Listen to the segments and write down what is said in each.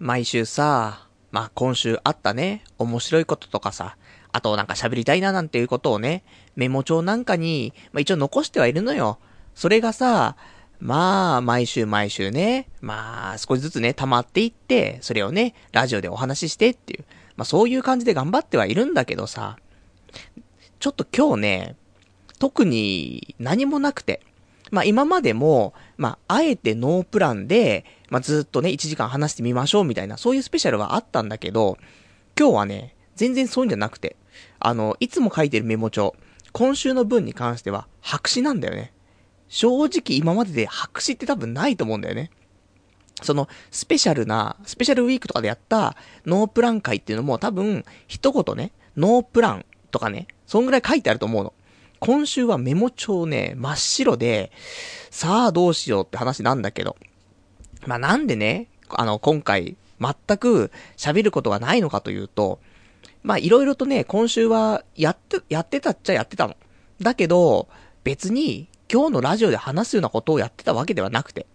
毎週さ、まあ今週あったね、面白いこととかさ、あとなんか喋りたいななんていうことをね、メモ帳なんかに、まあ一応残してはいるのよ。それがさ、まあ、毎週毎週ね、まあ、少しずつね、溜まっていって、それをね、ラジオでお話ししてっていう、まあそういう感じで頑張ってはいるんだけどさ、ちょっと今日ね、特に何もなくて、まあ今までも、まああえてノープランで、まあずっとね、1時間話してみましょうみたいな、そういうスペシャルはあったんだけど、今日はね、全然そういうんじゃなくて、あの、いつも書いてるメモ帳、今週の分に関しては白紙なんだよね。正直今までで白紙って多分ないと思うんだよね。その、スペシャルな、スペシャルウィークとかでやったノープラン会っていうのも多分、一言ね、ノープランとかね、そんぐらい書いてあると思うの。今週はメモ帳ね、真っ白で、さあどうしようって話なんだけど。まあ、なんでね、あの、今回、全く喋ることがないのかというと、ま、いろいろとね、今週は、やって、やってたっちゃやってたの。だけど、別に、今日のラジオで話すようなことをやってたわけではなくて。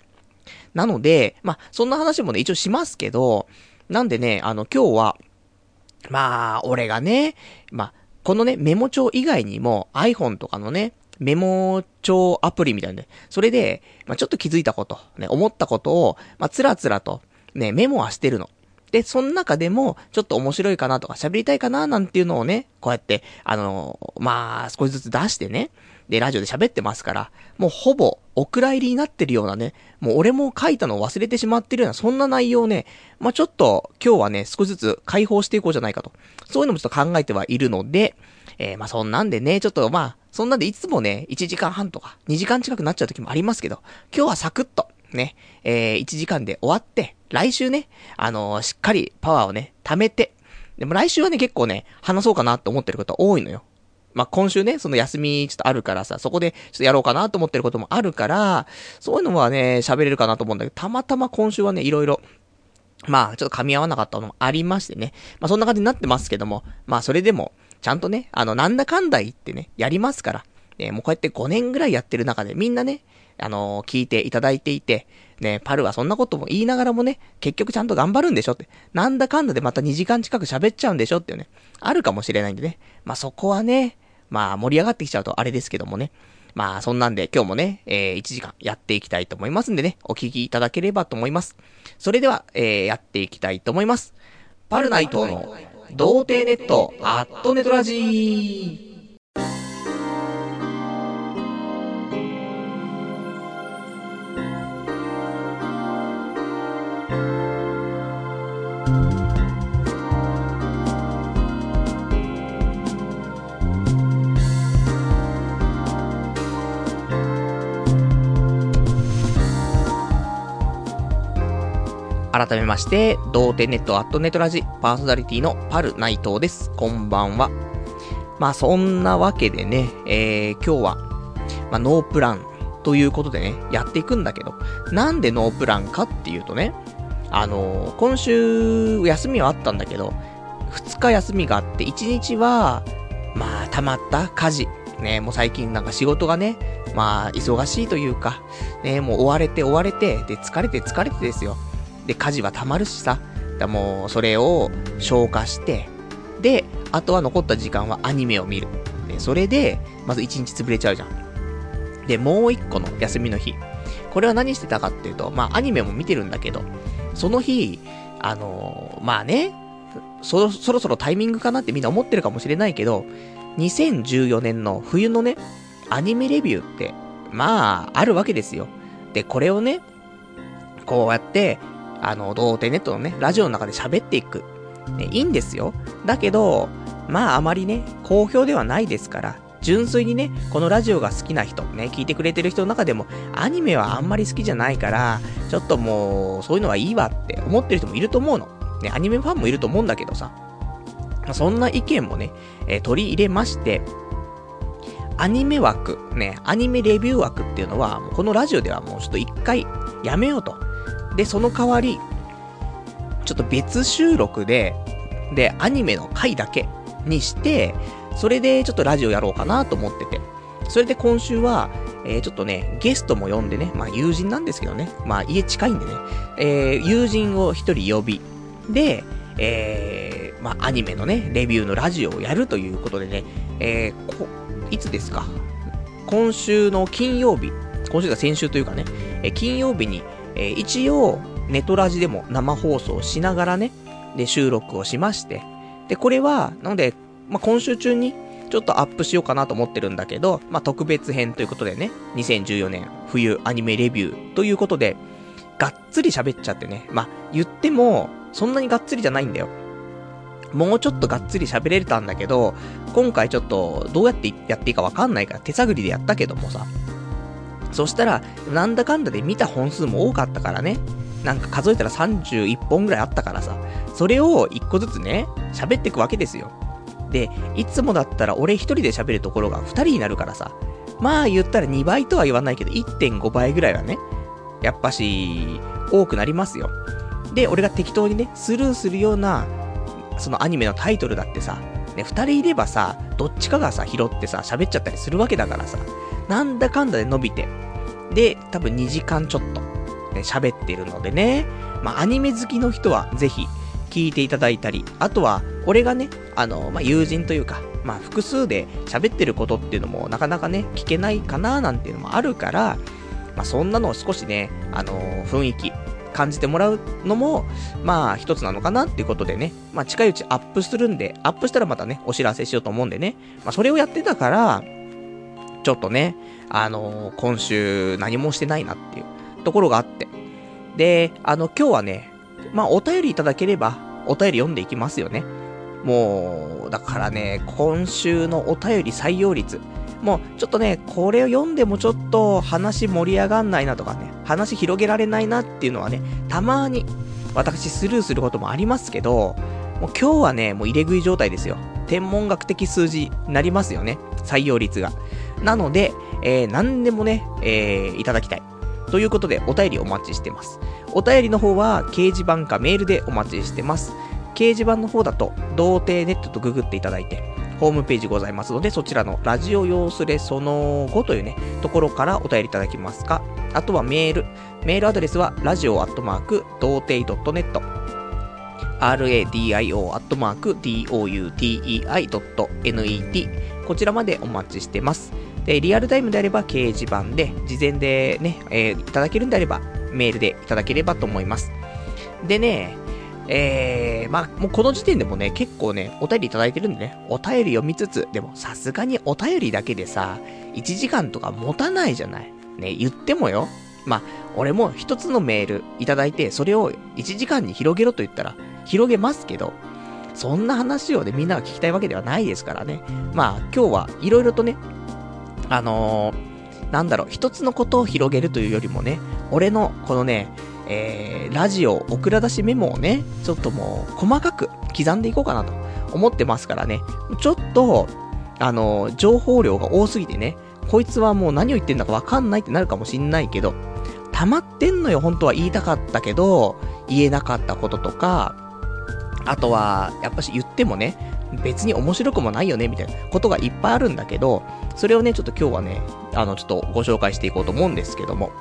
なので、まあ、そんな話もね、一応しますけど、なんでね、あの、今日は、まあ、俺がね、まあ、このね、メモ帳以外にも iPhone とかのね、メモ帳アプリみたいなね、それで、まあ、ちょっと気づいたこと、ね、思ったことを、まあ、つらつらと、ね、メモはしてるの。で、その中でも、ちょっと面白いかなとか喋りたいかななんていうのをね、こうやって、あのー、まあ、少しずつ出してね、で、ラジオで喋ってますから、もうほぼ、お蔵入りになってるようなね、もう俺も書いたのを忘れてしまってるような、そんな内容ね、まあ、ちょっと、今日はね、少しずつ解放していこうじゃないかと。そういうのもちょっと考えてはいるので、えー、まあ、そんなんでね、ちょっとまあ、そんなんでいつもね、1時間半とか、2時間近くなっちゃう時もありますけど、今日はサクッと、ね、えー、1時間で終わって、来週ね、あのー、しっかりパワーをね、貯めて、でも来週はね、結構ね、話そうかなって思ってること多いのよ。まあ、今週ね、その休みちょっとあるからさ、そこでちょっとやろうかなと思ってることもあるから、そういうのはね、喋れるかなと思うんだけど、たまたま今週はね、いろいろ、まあ、ちょっと噛み合わなかったのもありましてね。まあ、そんな感じになってますけども、まあ、それでも、ちゃんとね、あの、なんだかんだ言ってね、やりますから。ね、もうこうやって5年ぐらいやってる中でみんなね、あのー、聞いていただいていて、ね、パルはそんなことも言いながらもね、結局ちゃんと頑張るんでしょって。なんだかんだでまた2時間近く喋っちゃうんでしょっていうね、あるかもしれないんでね。まあ、そこはね、まあ、盛り上がってきちゃうとあれですけどもね。まあ、そんなんで今日もね、えー、1時間やっていきたいと思いますんでね、お聞きいただければと思います。それでは、えー、やっていきたいと思います。パルナイトの、童貞ネット、アットネトラジー。改めまして、童貞ネットアットネットラジパーソナリティのパル内藤です。こんばんは。まあそんなわけでね、えー、今日は、まあノープランということでね、やっていくんだけど、なんでノープランかっていうとね、あのー、今週休みはあったんだけど、2日休みがあって、1日は、まあ溜まった家事。ね、もう最近なんか仕事がね、まあ忙しいというか、ね、もう追われて追われて、で疲れて疲れてですよ。で、家事は溜まるしさ。だもう、それを消化して、で、あとは残った時間はアニメを見る。で、それで、まず1日潰れちゃうじゃん。で、もう1個の休みの日。これは何してたかっていうと、まあ、アニメも見てるんだけど、その日、あのー、まあね、そ、そろそろタイミングかなってみんな思ってるかもしれないけど、2014年の冬のね、アニメレビューって、まあ、あるわけですよ。で、これをね、こうやって、あの、童貞ネットのね、ラジオの中で喋っていく。ね、いいんですよ。だけど、まああまりね、好評ではないですから、純粋にね、このラジオが好きな人、ね、聞いてくれてる人の中でも、アニメはあんまり好きじゃないから、ちょっともう、そういうのはいいわって思ってる人もいると思うの。ね、アニメファンもいると思うんだけどさ。そんな意見もね、えー、取り入れまして、アニメ枠、ね、アニメレビュー枠っていうのは、このラジオではもうちょっと一回やめようと。で、その代わり、ちょっと別収録で、で、アニメの回だけにして、それでちょっとラジオやろうかなと思ってて。それで今週は、えー、ちょっとね、ゲストも呼んでね、まあ友人なんですけどね、まあ家近いんでね、えー、友人を一人呼び、で、えー、まあ、アニメのね、レビューのラジオをやるということでね、えー、こ、いつですか？今週の金曜日、今週が先週というかね、え金曜日に、えー、一応、ネトラジでも生放送しながらね、で、収録をしまして、で、これは、なので、まあ、今週中に、ちょっとアップしようかなと思ってるんだけど、まあ、特別編ということでね、2014年冬アニメレビューということで、がっつり喋っちゃってね。まあ、言っても、そんなにがっつりじゃないんだよ。もうちょっとがっつり喋れたんだけど、今回ちょっとどうやってやっていいかわかんないから手探りでやったけどもさ。そしたら、なんだかんだで見た本数も多かったからね。なんか数えたら31本ぐらいあったからさ。それを1個ずつね、喋っていくわけですよ。で、いつもだったら俺1人で喋るところが2人になるからさ。まあ言ったら2倍とは言わないけど1.5倍ぐらいはね、やっぱし、多くなりますよ。で、俺が適当にね、スルーするような、そのアニメのタイトルだってさ、ね、二人いればさ、どっちかがさ、拾ってさ、喋っちゃったりするわけだからさ、なんだかんだで伸びて、で、多分2時間ちょっと、ね、喋ってるのでね、まあ、アニメ好きの人は、ぜひ、聞いていただいたり、あとは、俺がね、あの、まあ、友人というか、まあ、複数で喋ってることっていうのも、なかなかね、聞けないかななんていうのもあるから、まあ、そんなのを少しね、あのー、雰囲気、感じてもらうのも、まあ、一つなのかなっていうことでね、まあ、近いうちアップするんで、アップしたらまたね、お知らせしようと思うんでね、まあ、それをやってたから、ちょっとね、あのー、今週何もしてないなっていうところがあって。で、あの、今日はね、まあ、お便りいただければ、お便り読んでいきますよね。もう、だからね、今週のお便り採用率、もう、ちょっとね、これを読んでもちょっと話盛り上がんないなとかね、話広げられないなっていうのはね、たまに、私スルーすることもありますけど、もう今日はね、もう入れ食い状態ですよ。天文学的数字になりますよね。採用率が。なので、えー、何でもね、えー、いただきたい。ということで、お便りお待ちしてます。お便りの方は、掲示板かメールでお待ちしてます。掲示板の方だと、童貞ネットとググっていただいて、ホームページございますので、そちらのラジオ用スレその後というね、ところからお便りいただきますか。あとはメール。メールアドレスは、ラジオアットマーク、童貞 .net。radio アットマーク、doutei.net。こちらまでお待ちしてます。で、リアルタイムであれば掲示板で、事前でね、えー、いただけるんであれば、メールでいただければと思います。でね、えー、まあ、もうこの時点でもね、結構ね、お便りいただいてるんでね、お便り読みつつ、でもさすがにお便りだけでさ、1時間とか持たないじゃない。ね、言ってもよ。まあ、俺も一つのメールいただいて、それを1時間に広げろと言ったら、広げますけど、そんな話をね、みんなが聞きたいわけではないですからね。まあ、今日はいろいろとね、あのー、なんだろう、一つのことを広げるというよりもね、俺のこのね、えー、ラジオ、オクラ出しメモをね、ちょっともう、細かく刻んでいこうかなと思ってますからね。ちょっと、あの、情報量が多すぎてね、こいつはもう何を言ってんだかわかんないってなるかもしんないけど、溜まってんのよ、本当は言いたかったけど、言えなかったこととか、あとは、やっぱし言ってもね、別に面白くもないよね、みたいなことがいっぱいあるんだけど、それをね、ちょっと今日はね、あの、ちょっとご紹介していこうと思うんですけども。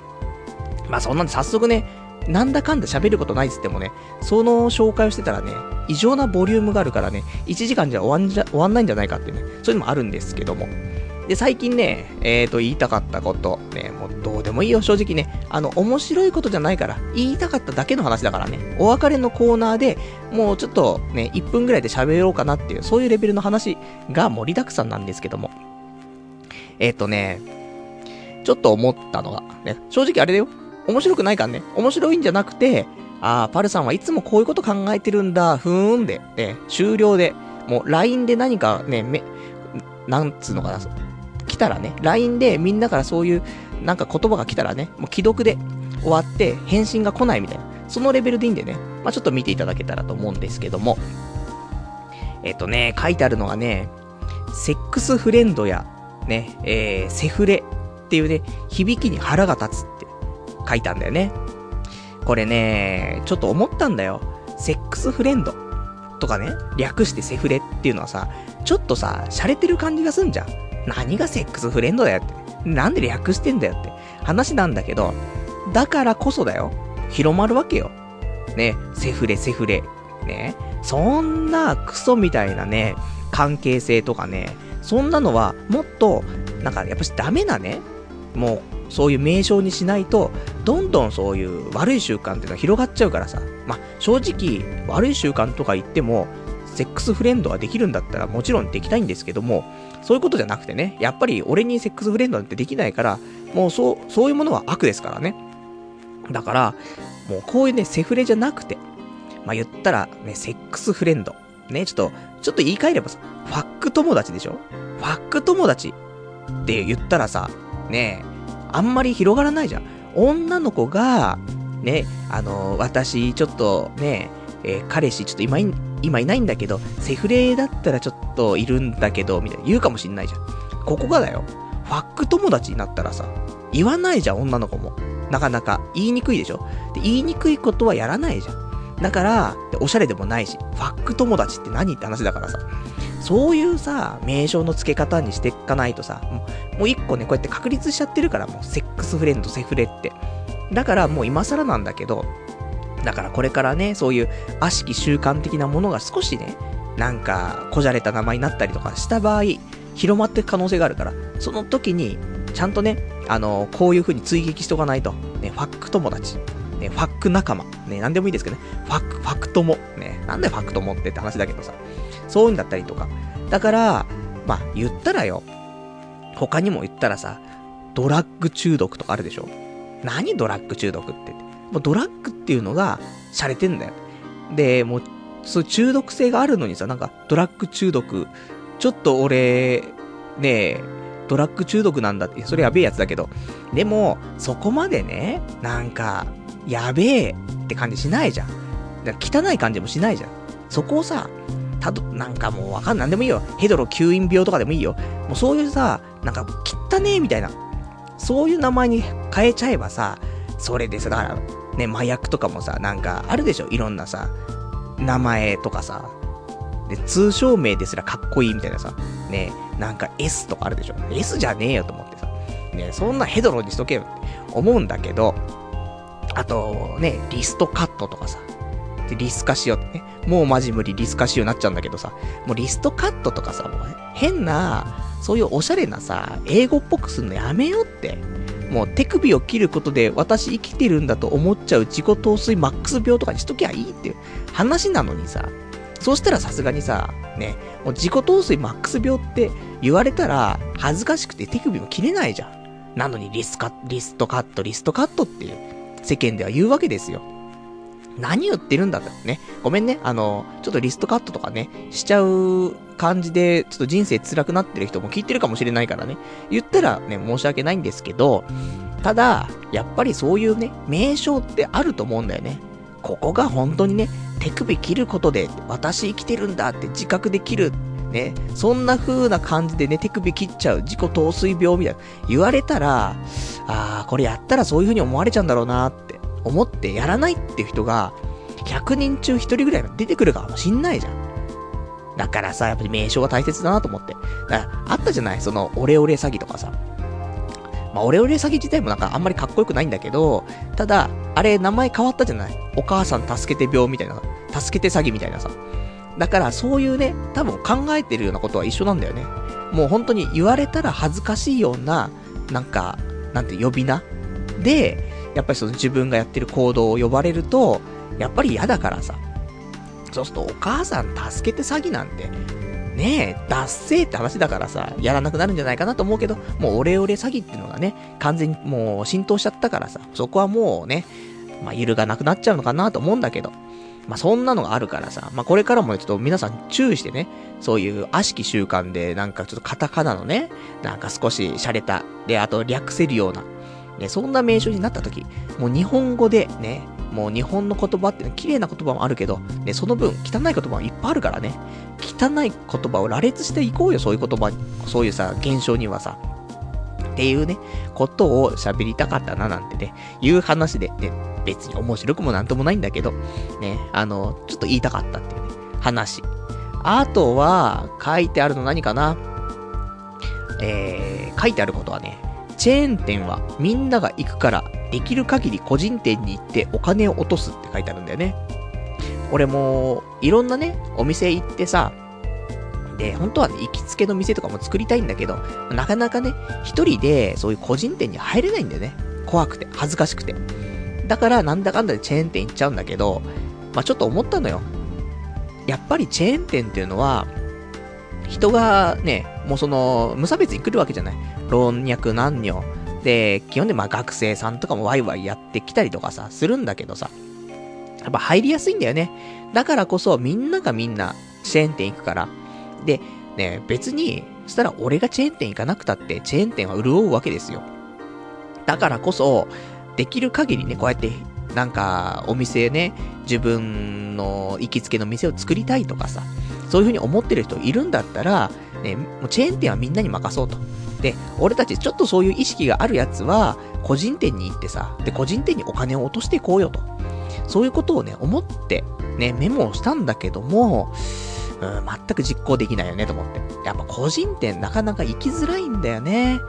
まあそんなんで早速ね、なんだかんだ喋ることないっつってもね、その紹介をしてたらね、異常なボリュームがあるからね、1時間じゃ終わんじゃ、終わんないんじゃないかってね、そういうのもあるんですけども。で、最近ね、えーと、言いたかったこと、ね、もうどうでもいいよ、正直ね。あの、面白いことじゃないから、言いたかっただけの話だからね。お別れのコーナーで、もうちょっとね、1分ぐらいで喋ろうかなっていう、そういうレベルの話が盛りだくさんなんですけども。えっ、ー、とね、ちょっと思ったのが、ね、正直あれだよ。面白くないからね。面白いんじゃなくて、ああ、パルさんはいつもこういうこと考えてるんだ、ふーんで、ね、終了で、もう LINE で何かね、め、なんつうのかな、来たらね、LINE でみんなからそういう、なんか言葉が来たらね、もう既読で終わって返信が来ないみたいな、そのレベルでいいんでね、まあちょっと見ていただけたらと思うんですけども、えっとね、書いてあるのがね、セックスフレンドや、ね、えー、セフレっていうね、響きに腹が立つ。書いたんだよね。これね、ちょっと思ったんだよ。セックスフレンドとかね、略してセフレっていうのはさ、ちょっとさ、洒落てる感じがすんじゃん。何がセックスフレンドだよって。なんで略してんだよって話なんだけど、だからこそだよ。広まるわけよ。ね、セフレセフレ。ね。そんなクソみたいなね、関係性とかね、そんなのはもっと、なんかやっぱしダメなね、もうそういう名称にしないと、どんどんそういう悪い習慣っていうのは広がっちゃうからさ。まあ、正直、悪い習慣とか言っても、セックスフレンドができるんだったらもちろんできたいんですけども、そういうことじゃなくてね、やっぱり俺にセックスフレンドなんてできないから、もうそう、そういうものは悪ですからね。だから、もうこういうね、セフレじゃなくて、まあ、言ったら、ね、セックスフレンド。ね、ちょっと、ちょっと言い換えればさ、ファック友達でしょ？ファック友達って言ったらさ、ねあんまり広がらないじゃん。女の子が、ね、あの、私、ちょっとね、えー、彼氏、ちょっと今い、今いないんだけど、セフレだったらちょっといるんだけど、みたいな言うかもしんないじゃん。ここがだよ。ファック友達になったらさ、言わないじゃん、女の子も。なかなか。言いにくいでしょで言いにくいことはやらないじゃん。だから、おしゃれでもないし、ファック友達って何って話だからさ。そういうさ、名称の付け方にしていかないとさ、もう一個ね、こうやって確立しちゃってるから、もうセックスフレンド、セフレって。だからもう今更なんだけど、だからこれからね、そういう悪しき習慣的なものが少しね、なんか、こじゃれた名前になったりとかした場合、広まっていく可能性があるから、その時に、ちゃんとね、あのこういう風に追撃しとかないと、ね、ファック友達、ね、ファック仲間、ね、なんでもいいですけどね、ファック、ファクトモ、ね、なんでファクトモってって話だけどさ、そういうんだったりとか。だから、まあ、言ったらよ、他にも言ったらさ、ドラッグ中毒とかあるでしょ。何ドラッグ中毒って。もうドラッグっていうのが、洒落てんだよ。で、もう、そう中毒性があるのにさ、なんか、ドラッグ中毒、ちょっと俺、ねえ、ドラッグ中毒なんだって、それやべえやつだけど、でも、そこまでね、なんか、やべえって感じしないじゃん。汚い感じもしないじゃん。そこをさ、たど、なんかもうわかんなんでもいいよ。ヘドロ吸引病とかでもいいよ。もうそういうさ、なんか、汚ねえみたいな。そういう名前に変えちゃえばさ、それでさ、だから、ね、麻薬とかもさ、なんかあるでしょいろんなさ、名前とかさ。で、通称名ですらかっこいいみたいなさ、ね、なんか S とかあるでしょ ?S じゃねえよと思ってさ。ね、そんなヘドロにしとけよって思うんだけど、あと、ね、リストカットとかさ。で、リスカシオってね。もうマジ無理リスカシオになっちゃうんだけどさ。もうリストカットとかさ、もう変な、そういうおしゃれなさ、英語っぽくすんのやめようって。もう手首を切ることで私生きてるんだと思っちゃう自己陶酔マックス病とかにしときゃいいっていう話なのにさ。そうしたらさすがにさ、ね、もう自己陶酔マックス病って言われたら恥ずかしくて手首も切れないじゃん。なのにリスカリストカット、リストカットっていう世間では言うわけですよ。何言ってるんだってね。ごめんね。あの、ちょっとリストカットとかね、しちゃう感じで、ちょっと人生辛くなってる人も聞いてるかもしれないからね。言ったらね、申し訳ないんですけど、ただ、やっぱりそういうね、名称ってあると思うんだよね。ここが本当にね、手首切ることで、私生きてるんだって自覚できる。ね、そんな風な感じでね、手首切っちゃう自己陶酔病みたいな、言われたら、あー、これやったらそういう風に思われちゃうんだろうなって思ってやらないっていう人が、100人中1人ぐらい出てくるかもしんないじゃん。だからさ、やっぱり名称が大切だなと思って。だから、あったじゃない？その、オレオレ詐欺とかさ。まあ、オレオレ詐欺自体もなんかあんまりかっこよくないんだけど、ただ、あれ名前変わったじゃない？お母さん助けて病みたいな、助けて詐欺みたいなさ。だからそういうね、多分考えてるようなことは一緒なんだよね。もう本当に言われたら恥ずかしいような、なんか、なんて呼び名で、やっぱりその自分がやってる行動を呼ばれると、やっぱり嫌だからさ。そうするとお母さん助けて詐欺なんて、ねえ、脱せって話だからさ、やらなくなるんじゃないかなと思うけど、もうオレオレ詐欺っていうのがね、完全にもう浸透しちゃったからさ、そこはもうね、まあ、揺るがなくなっちゃうのかなと思うんだけど、まあ、そんなのがあるからさ、まあ、これからもね、ちょっと皆さん注意してね、そういう悪しき習慣で、なんかちょっとカタカナのね、なんか少し洒落た、で、あと略せるような、ね、そんな名称になった時、もう日本語でね、もう日本の言葉ってね、綺麗な言葉もあるけど、ね、その分、汚い言葉もいっぱいあるからね、汚い言葉を羅列していこうよ、そういう言葉、そういうさ、現象にはさ。っていうね、ことを喋りたかったななんてね、いう話で、ね、別に面白くもなんともないんだけど、ね、あの、ちょっと言いたかったっていうね、話。あとは、書いてあるの何かな？えー、書いてあることはね、チェーン店はみんなが行くから、できる限り個人店に行ってお金を落とすって書いてあるんだよね。俺も、いろんなね、お店行ってさ、で、本当はね、行きつけの店とかも作りたいんだけど、なかなかね、一人でそういう個人店に入れないんだよね。怖くて、恥ずかしくて。だから、なんだかんだでチェーン店行っちゃうんだけど、まあちょっと思ったのよ。やっぱりチェーン店っていうのは、人がね、もうその、無差別に来るわけじゃない。老若男女。で、基本でまあ学生さんとかもワイワイやってきたりとかさ、するんだけどさ、やっぱ入りやすいんだよね。だからこそみんながみんなチェーン店行くから。で、ね、別に、そしたら俺がチェーン店行かなくたってチェーン店は潤うわけですよ。だからこそ、できる限りね、こうやって、なんか、お店ね、自分の行きつけの店を作りたいとかさ、そういう風に思ってる人いるんだったら、ね、もうチェーン店はみんなに任そうと。で、俺たちちょっとそういう意識があるやつは、個人店に行ってさ、で、個人店にお金を落としていこうよと。そういうことをね、思って、ね、メモをしたんだけども、うん、全く実行できないよねと思って。やっぱ個人店なかなか行きづらいんだよね。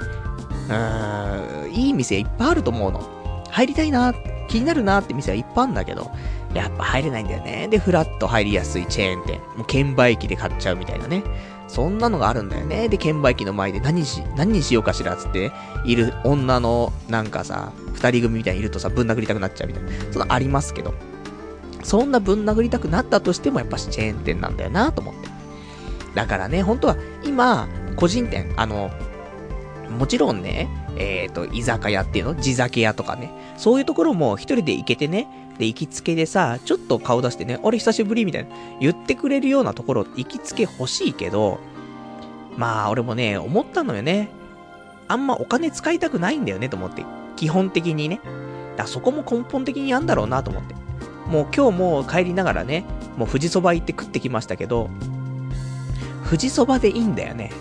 うん、いい店いっぱいあると思うの。入りたいな、気になるなって店はいっぱいあるんだけど、やっぱ入れないんだよね。で、フラット入りやすいチェーン店。もう券売機で買っちゃうみたいなね。そんなのがあるんだよね。で、券売機の前で何し、何にしようかしらっつって、いる女の、なんかさ、二人組みたいにいるとさ、ぶん殴りたくなっちゃうみたいな。そのありますけど。そんなぶん殴りたくなったとしても、やっぱしチェーン店なんだよなと思って。だからね、本当は、今、個人店、あの、もちろんね、えっ、ー、と、居酒屋っていうの？地酒屋とかね。そういうところも一人で行けてね、で、行きつけでさ、ちょっと顔出してね、あれ久しぶりみたいな、言ってくれるようなところ、行きつけ欲しいけど、まあ、俺もね、思ったのよね。あんまお金使いたくないんだよね、と思って。基本的にね。だそこも根本的にあんだろうな、と思って。もう今日も帰りながらね、もう富士そば行って食ってきましたけど、富士そばでいいんだよね。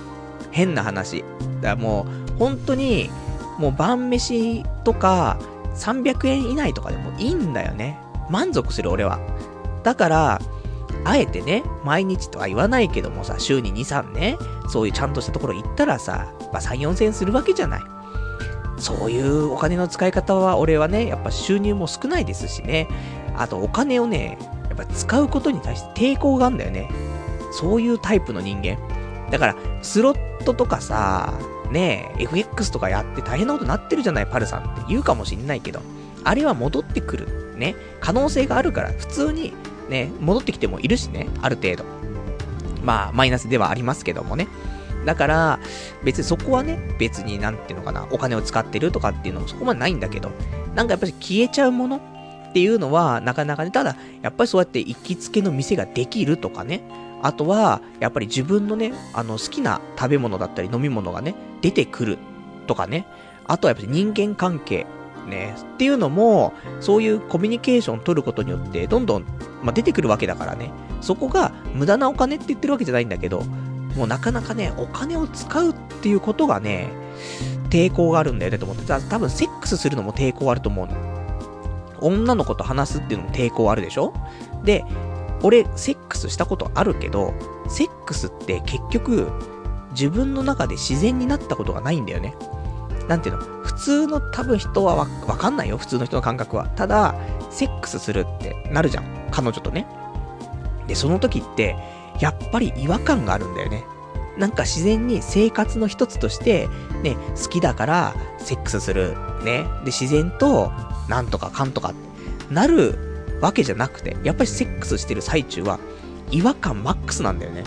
変な話。だからもう、本当に、もう晩飯とか、300円以内とかでもいいんだよね。満足する俺は。だから、あえてね、毎日とは言わないけどもさ、週に2、3ね、そういうちゃんとしたところ行ったらさ、まあ3、4千円するわけじゃない。そういうお金の使い方は俺はね、やっぱ収入も少ないですしね。あとお金をね、やっぱ使うことに対して抵抗があるんだよね。そういうタイプの人間。だから、スロットとかさ、ねえ、FX とかやって大変なことになってるじゃない、パルさんって言うかもしんないけど、あれは戻ってくる。ね。可能性があるから、普通に、ね、戻ってきてもいるしね、ある程度。まあ、マイナスではありますけどもね。だから、別にそこはね、別になんていうのかな、お金を使ってるとかっていうのもそこまでないんだけど、なんかやっぱり消えちゃうものっていうのは、なかなかね、ただ、やっぱりそうやって行きつけの店ができるとかね、あとは、やっぱり自分のね、あの、好きな食べ物だったり飲み物がね、出てくるとかね。あとはやっぱり人間関係。ね。っていうのも、そういうコミュニケーションを取ることによって、どんどん、まあ、出てくるわけだからね。そこが無駄なお金って言ってるわけじゃないんだけど、もうなかなかね、お金を使うっていうことがね、抵抗があるんだよねと思って。た多分セックスするのも抵抗あると思うの。女の子と話すっていうのも抵抗あるでしょ？で、俺、セックスしたことあるけど、セックスって結局、自分の中で自然になったことがないんだよね。なんていうの？普通の多分人はわかんないよ。普通の人の感覚は。ただ、セックスするってなるじゃん。彼女とね。で、その時って、やっぱり違和感があるんだよね。なんか自然に生活の一つとして、ね、好きだからセックスする。ね。で、自然と、なんとかかんとかなるわけじゃなくて、やっぱりセックスしてる最中は、違和感マックスなんだよね。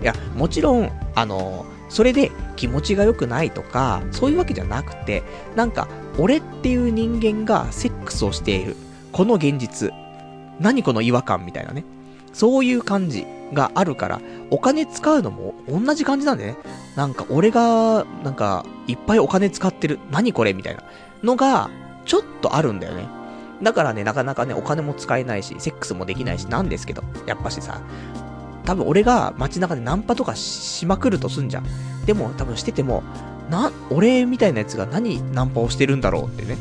いや、もちろん、あの、それで気持ちが良くないとか、そういうわけじゃなくて、なんか、俺っていう人間がセックスをしている。この現実。何この違和感みたいなね。そういう感じがあるから、お金使うのも同じ感じなんだよね。なんか、俺が、なんか、いっぱいお金使ってる。何これみたいなのが、ちょっとあるんだよね。だからね、なかなかね、お金も使えないし、セックスもできないし、なんですけど、やっぱしさ、多分俺が街中でナンパとかしまくるとすんじゃん。でも多分してても、な、俺みたいなやつが何ナンパをしてるんだろうってね。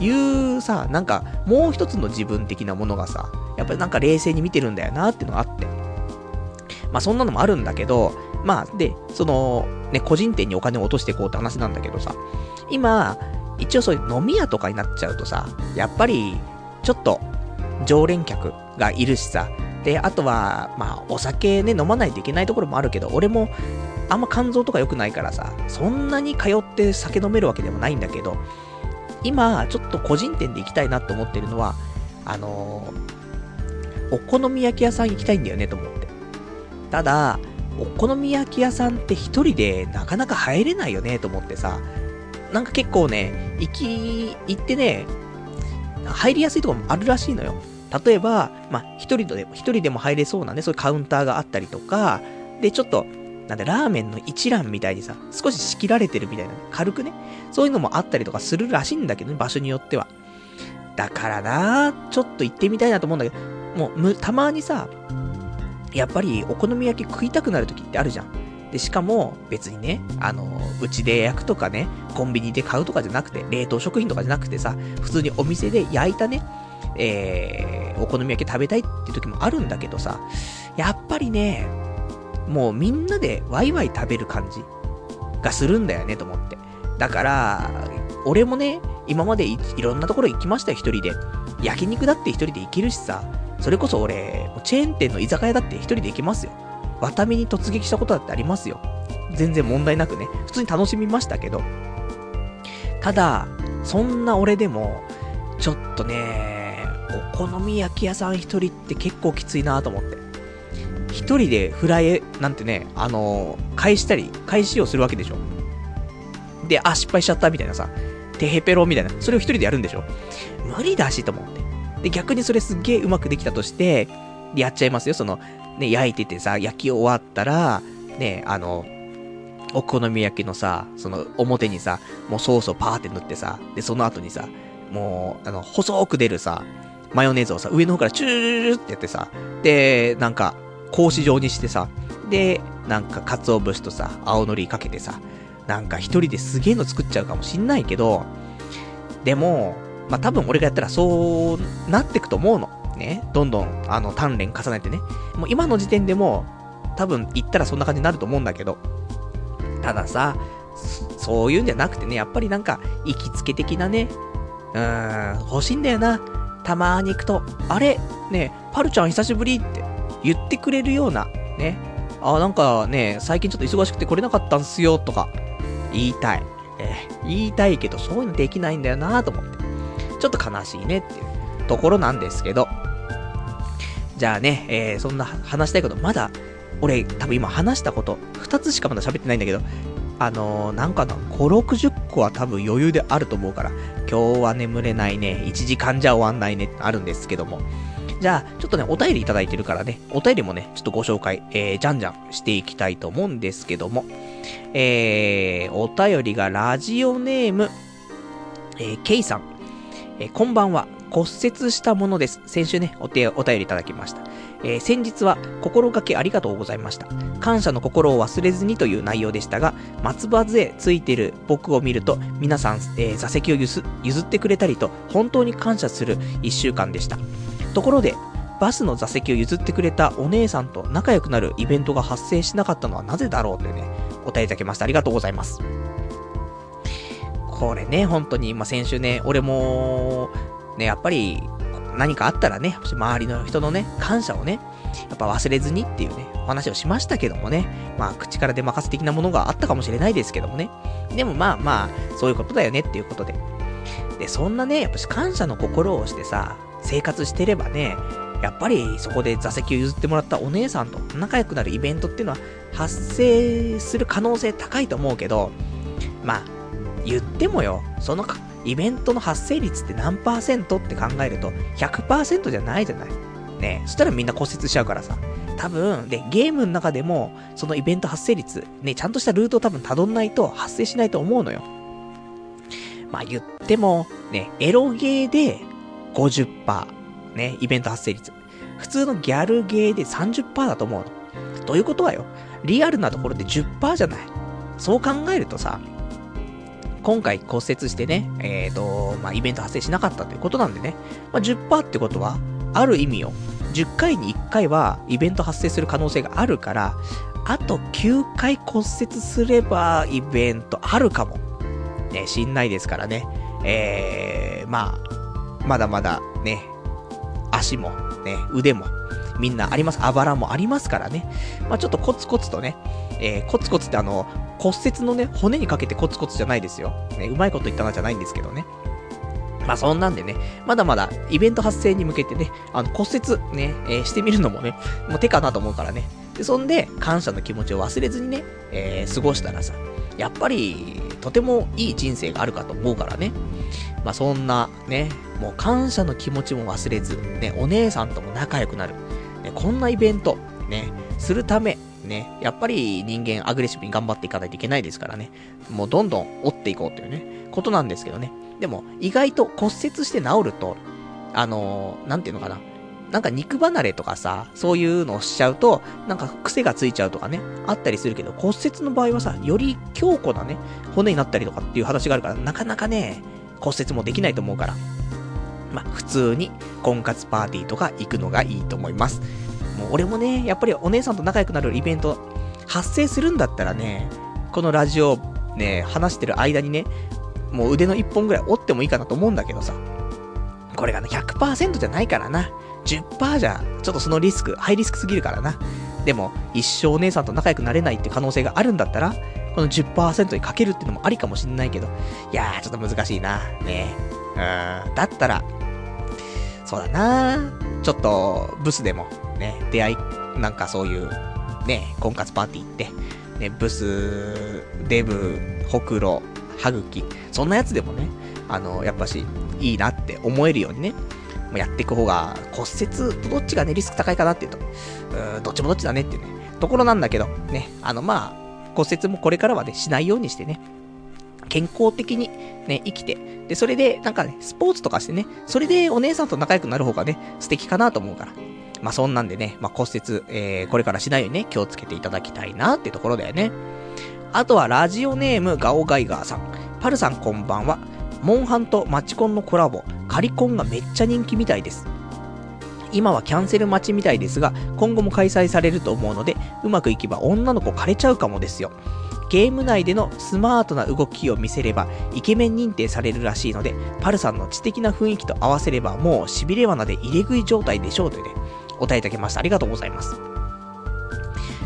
いうさ、なんか、もう一つの自分的なものがさ、やっぱりなんか冷静に見てるんだよなっていうのがあって。まあそんなのもあるんだけど、まあで、その、ね、個人店にお金を落としていこうって話なんだけどさ、今、一応そういう飲み屋とかになっちゃうとさ、やっぱり、ちょっと、常連客がいるしさ、で、あとは、まあ、お酒ね、飲まないといけないところもあるけど、俺も、あんま肝臓とか良くないからさ、そんなに通って酒飲めるわけでもないんだけど、今、ちょっと個人店で行きたいなと思ってるのは、あのー、お好み焼き屋さん行きたいんだよねと思って。ただ、お好み焼き屋さんって一人でなかなか入れないよねと思ってさ、なんか結構ね、行き、行ってね、入りやすいとこもあるらしいのよ。例えば、まあ、一人でも、一人でも入れそうなね、そういうカウンターがあったりとか、で、ちょっと、なんで、ラーメンの一覧みたいにさ、少し仕切られてるみたいな、軽くね、そういうのもあったりとかするらしいんだけどね、場所によっては。だからなちょっと行ってみたいなと思うんだけど、もう、たまにさ、やっぱりお好み焼き食いたくなる時ってあるじゃん。で、しかも別にね、あの、うちで焼くとかね、コンビニで買うとかじゃなくて、冷凍食品とかじゃなくてさ、普通にお店で焼いたね、えー、お好み焼き食べたいっていう時もあるんだけどさ、やっぱりね、もうみんなでワイワイ食べる感じがするんだよねと思って。だから、俺もね、今までいろんなところ行きましたよ、一人で。焼肉だって一人で行けるしさ、それこそ俺、チェーン店の居酒屋だって一人で行けますよ。ワタミに突撃したことだってありますよ。全然問題なくね。普通に楽しみましたけど。ただ、そんな俺でも、ちょっとね、お好み焼き屋さん一人って結構きついなと思って。一人でフライなんてね、あのー、返したり、返しをするわけでしょ。で、あ、失敗しちゃったみたいなさ、テヘペロみたいな、それを一人でやるんでしょ。無理だしと思って。で、逆にそれすっげえうまくできたとして、やっちゃいますよ。その、ね、焼いててさ、焼き終わったら、ね、あの、お好み焼きのさ、その表にさ、もうソースをパーって塗ってさ、で、その後にさ、もう、あの、細く出るさ、マヨネーズをさ、上の方からチューってやってさ、で、なんか、格子状にしてさ、で、なんか、鰹節とさ、青のりかけてさ、なんか一人ですげえの作っちゃうかもしんないけど、でも、まあ、多分俺がやったらそうなってくと思うの。ね。どんどん、あの、鍛錬重ねてね。もう今の時点でも、多分行ったらそんな感じになると思うんだけど。たださ、そういうんじゃなくてね、やっぱりなんか、行きつけ的なね、うーん、欲しいんだよな。たまーに行くと、あれ、ね、パルちゃん久しぶりって言ってくれるような、ね。あ、なんかね、最近ちょっと忙しくて来れなかったんすよ、とか、言いたい。えー、言いたいけど、そういうのできないんだよなと思って。ちょっと悲しいねっていうところなんですけど。じゃあね、えー、そんな話したいこと、まだ、俺、多分今話したこと、2つしかまだ喋ってないんだけど、あのー、なんかな、5、60個は多分余裕であると思うから、今日は眠れないね、1時間じゃ終わんないねあるんですけども。じゃあ、ちょっとね、お便りいただいてるからね、お便りもね、ちょっとご紹介、えー、じゃんじゃんしていきたいと思うんですけども、えー、お便りがラジオネーム、えー、ケイさん。えー、こんばんは。骨折したものです。先週ね、お手、お便りいただきました。えー、先日は心がけありがとうございました。感謝の心を忘れずにという内容でしたが、松葉杖ついてる僕を見ると、皆さん、えー、座席を譲ってくれたりと、本当に感謝する一週間でした。ところで、バスの座席を譲ってくれたお姉さんと仲良くなるイベントが発生しなかったのはなぜだろうというね、お便りいただきました。ありがとうございます。これね、本当に、まあ、先週ね、俺も、ね、やっぱり、何かあったらね、周りの人のね、感謝をね、やっぱ忘れずにっていうね、お話をしましたけどもね、まあ、口から出任せ的なものがあったかもしれないですけどもね。でもまあまあ、そういうことだよねっていうことで。で、そんなね、やっぱし感謝の心をしてさ、生活してればね、やっぱりそこで座席を譲ってもらったお姉さんと仲良くなるイベントっていうのは発生する可能性高いと思うけど、まあ、言ってもよ、そのイベントの発生率って何パーセントって考えると100%じゃないじゃない。ねそしたらみんな骨折しちゃうからさ。多分、で、ゲームの中でも、そのイベント発生率、ね、ちゃんとしたルートを多分辿んないと発生しないと思うのよ。まあ言っても、ね、エロゲーで50%、ね、イベント発生率。普通のギャルゲーで30%だと思うの。ということはよ、リアルなところで10%じゃない。そう考えるとさ、今回骨折してね、えっ、ー、と、まあ、イベント発生しなかったということなんでね、まあ、10%ってことは、ある意味よ、10回に1回はイベント発生する可能性があるから、あと9回骨折すればイベントあるかも。ね、しんないですからね。えー、まあ、まだまだね、足も、ね、腕も、みんなあります。あばらもありますからね。まあちょっとコツコツとね、えー、コツコツってあの、骨折のね、骨にかけてコツコツじゃないですよ。ね、うまいこと言ったなじゃないんですけどね。まあそんなんでね、まだまだイベント発生に向けてね、あの骨折ね、えー、してみるのもね、もう手かなと思うからね。で、そんで感謝の気持ちを忘れずにね、えー、過ごしたらさ、やっぱり、とてもいい人生があるかと思うからね。まあそんなね、もう感謝の気持ちも忘れず、ね、お姉さんとも仲良くなる。ね、こんなイベント、ね、するため、ね、やっぱり人間アグレッシブに頑張っていかないといけないですからね。もうどんどん追っていこうというね、ことなんですけどね。でも、意外と骨折して治ると、あのー、なんていうのかな。なんか肉離れとかさ、そういうのをしちゃうと、なんか癖がついちゃうとかね、あったりするけど、骨折の場合はさ、より強固なね、骨になったりとかっていう話があるから、なかなかね、骨折もできないと思うから。まあ、普通に婚活パーティーとか行くのがいいと思います。もう俺もね、やっぱりお姉さんと仲良くなるイベント発生するんだったらね、このラジオね、話してる間にね、もう腕の1本ぐらい折ってもいいかなと思うんだけどさ。これがね、100%じゃないからな。10%じゃ、ちょっとそのリスク、ハイリスクすぎるからな。でも、一生お姉さんと仲良くなれないって可能性があるんだったら、この10%にかけるってのもありかもしんないけど、いやー、ちょっと難しいな。ねうん、だったら、そうだな。ちょっと、ブスでも、ね、出会い、なんかそういう、ね、婚活パーティー行って、ね、ブス、デブ、ほくろ、歯茎、そんなやつでもね、あの、やっぱし、いいなって思えるようにね、やっていく方が、骨折とどっちがね、リスク高いかなっていうと、う、どっちもどっちだねっていうね、ところなんだけど、ね、あの、まあ、骨折もこれからはね、しないようにしてね、健康的にね、生きて、で、それで、なんかね、スポーツとかしてね、それでお姉さんと仲良くなる方がね、素敵かなと思うから。まあ、そんなんでね、まあ、骨折、えー、これからしないようにね、気をつけていただきたいなってところだよね。あとは、ラジオネーム、ガオガイガーさん。パルさんこんばんは。モンハンとマチコンのコラボ、カリコンがめっちゃ人気みたいです。今はキャンセル待ちみたいですが、今後も開催されると思うので、うまくいけば女の子枯れちゃうかもですよ。ゲーム内でのスマートな動きを見せれば、イケメン認定されるらしいので、パルさんの知的な雰囲気と合わせれば、もう痺れ罠で入れ食い状態でしょうというね、お答えいただきました。ありがとうございます。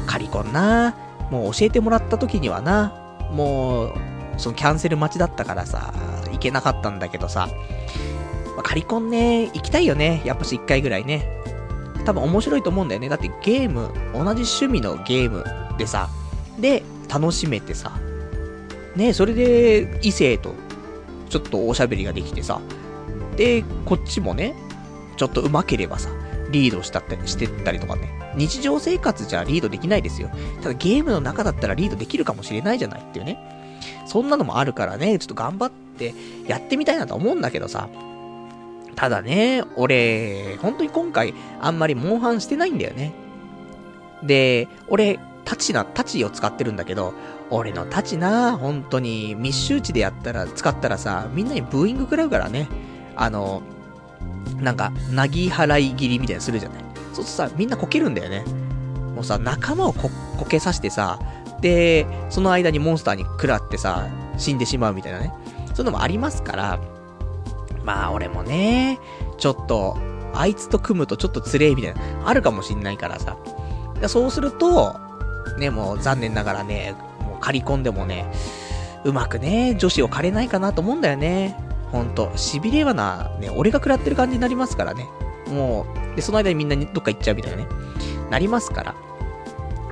カリコンなもう教えてもらった時にはな、もう、そのキャンセル待ちだったからさ、行けなかったんだけどさ、ま、カリコンね、行きたいよね。やっぱし一回ぐらいね。多分面白いと思うんだよね。だってゲーム、同じ趣味のゲームでさ、で、楽しめてさ、ね、それで異性とちょっとおしゃべりができてさ、で、こっちもね、ちょっと上手ければさ、リードしたったりしてったりとかね。日常生活じゃリードできないですよ。ただゲームの中だったらリードできるかもしれないじゃないっていうね。そんなのもあるからね、ちょっと頑張ってやってみたいなと思うんだけどさ。ただね、俺、本当に今回あんまりモンハンしてないんだよね。で、俺、タチな、タチを使ってるんだけど、俺のタチな、本当に密集地でやったら、使ったらさ、みんなにブーイング食らうからね。あの、なんか、なぎ払い切りみたいなするじゃない。そうするとさ、みんなこけるんだよね。もうさ、仲間をこ、こけさせてさ、で、その間にモンスターに食らってさ、死んでしまうみたいなね。そういうのもありますから、まあ俺もね、ちょっと、あいつと組むとちょっとつれえみたいな、あるかもしんないからさ。そうすると、ね、もう残念ながらね、もう刈り込んでもね、うまくね、女子を借れないかなと思うんだよね。ほんと、痺れはな、ね、俺が食らってる感じになりますからね。もう、で、その間にみんなにどっか行っちゃうみたいなね。なりますから。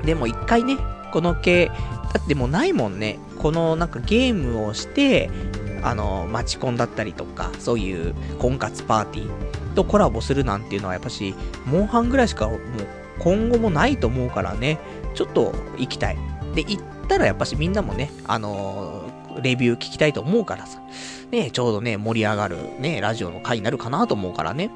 でも一回ね、この系、だってもうないもんね。このなんかゲームをして、あの、マチコンだったりとか、そういう婚活パーティーとコラボするなんていうのはやっぱし、モンハンぐらいしかもう今後もないと思うからね、ちょっと行きたい。で、行ったらやっぱしみんなもね、あのー、レビュー聞きたいと思うからさ、ね、ちょうどね、盛り上がるね、ラジオの回になるかなと思うからね。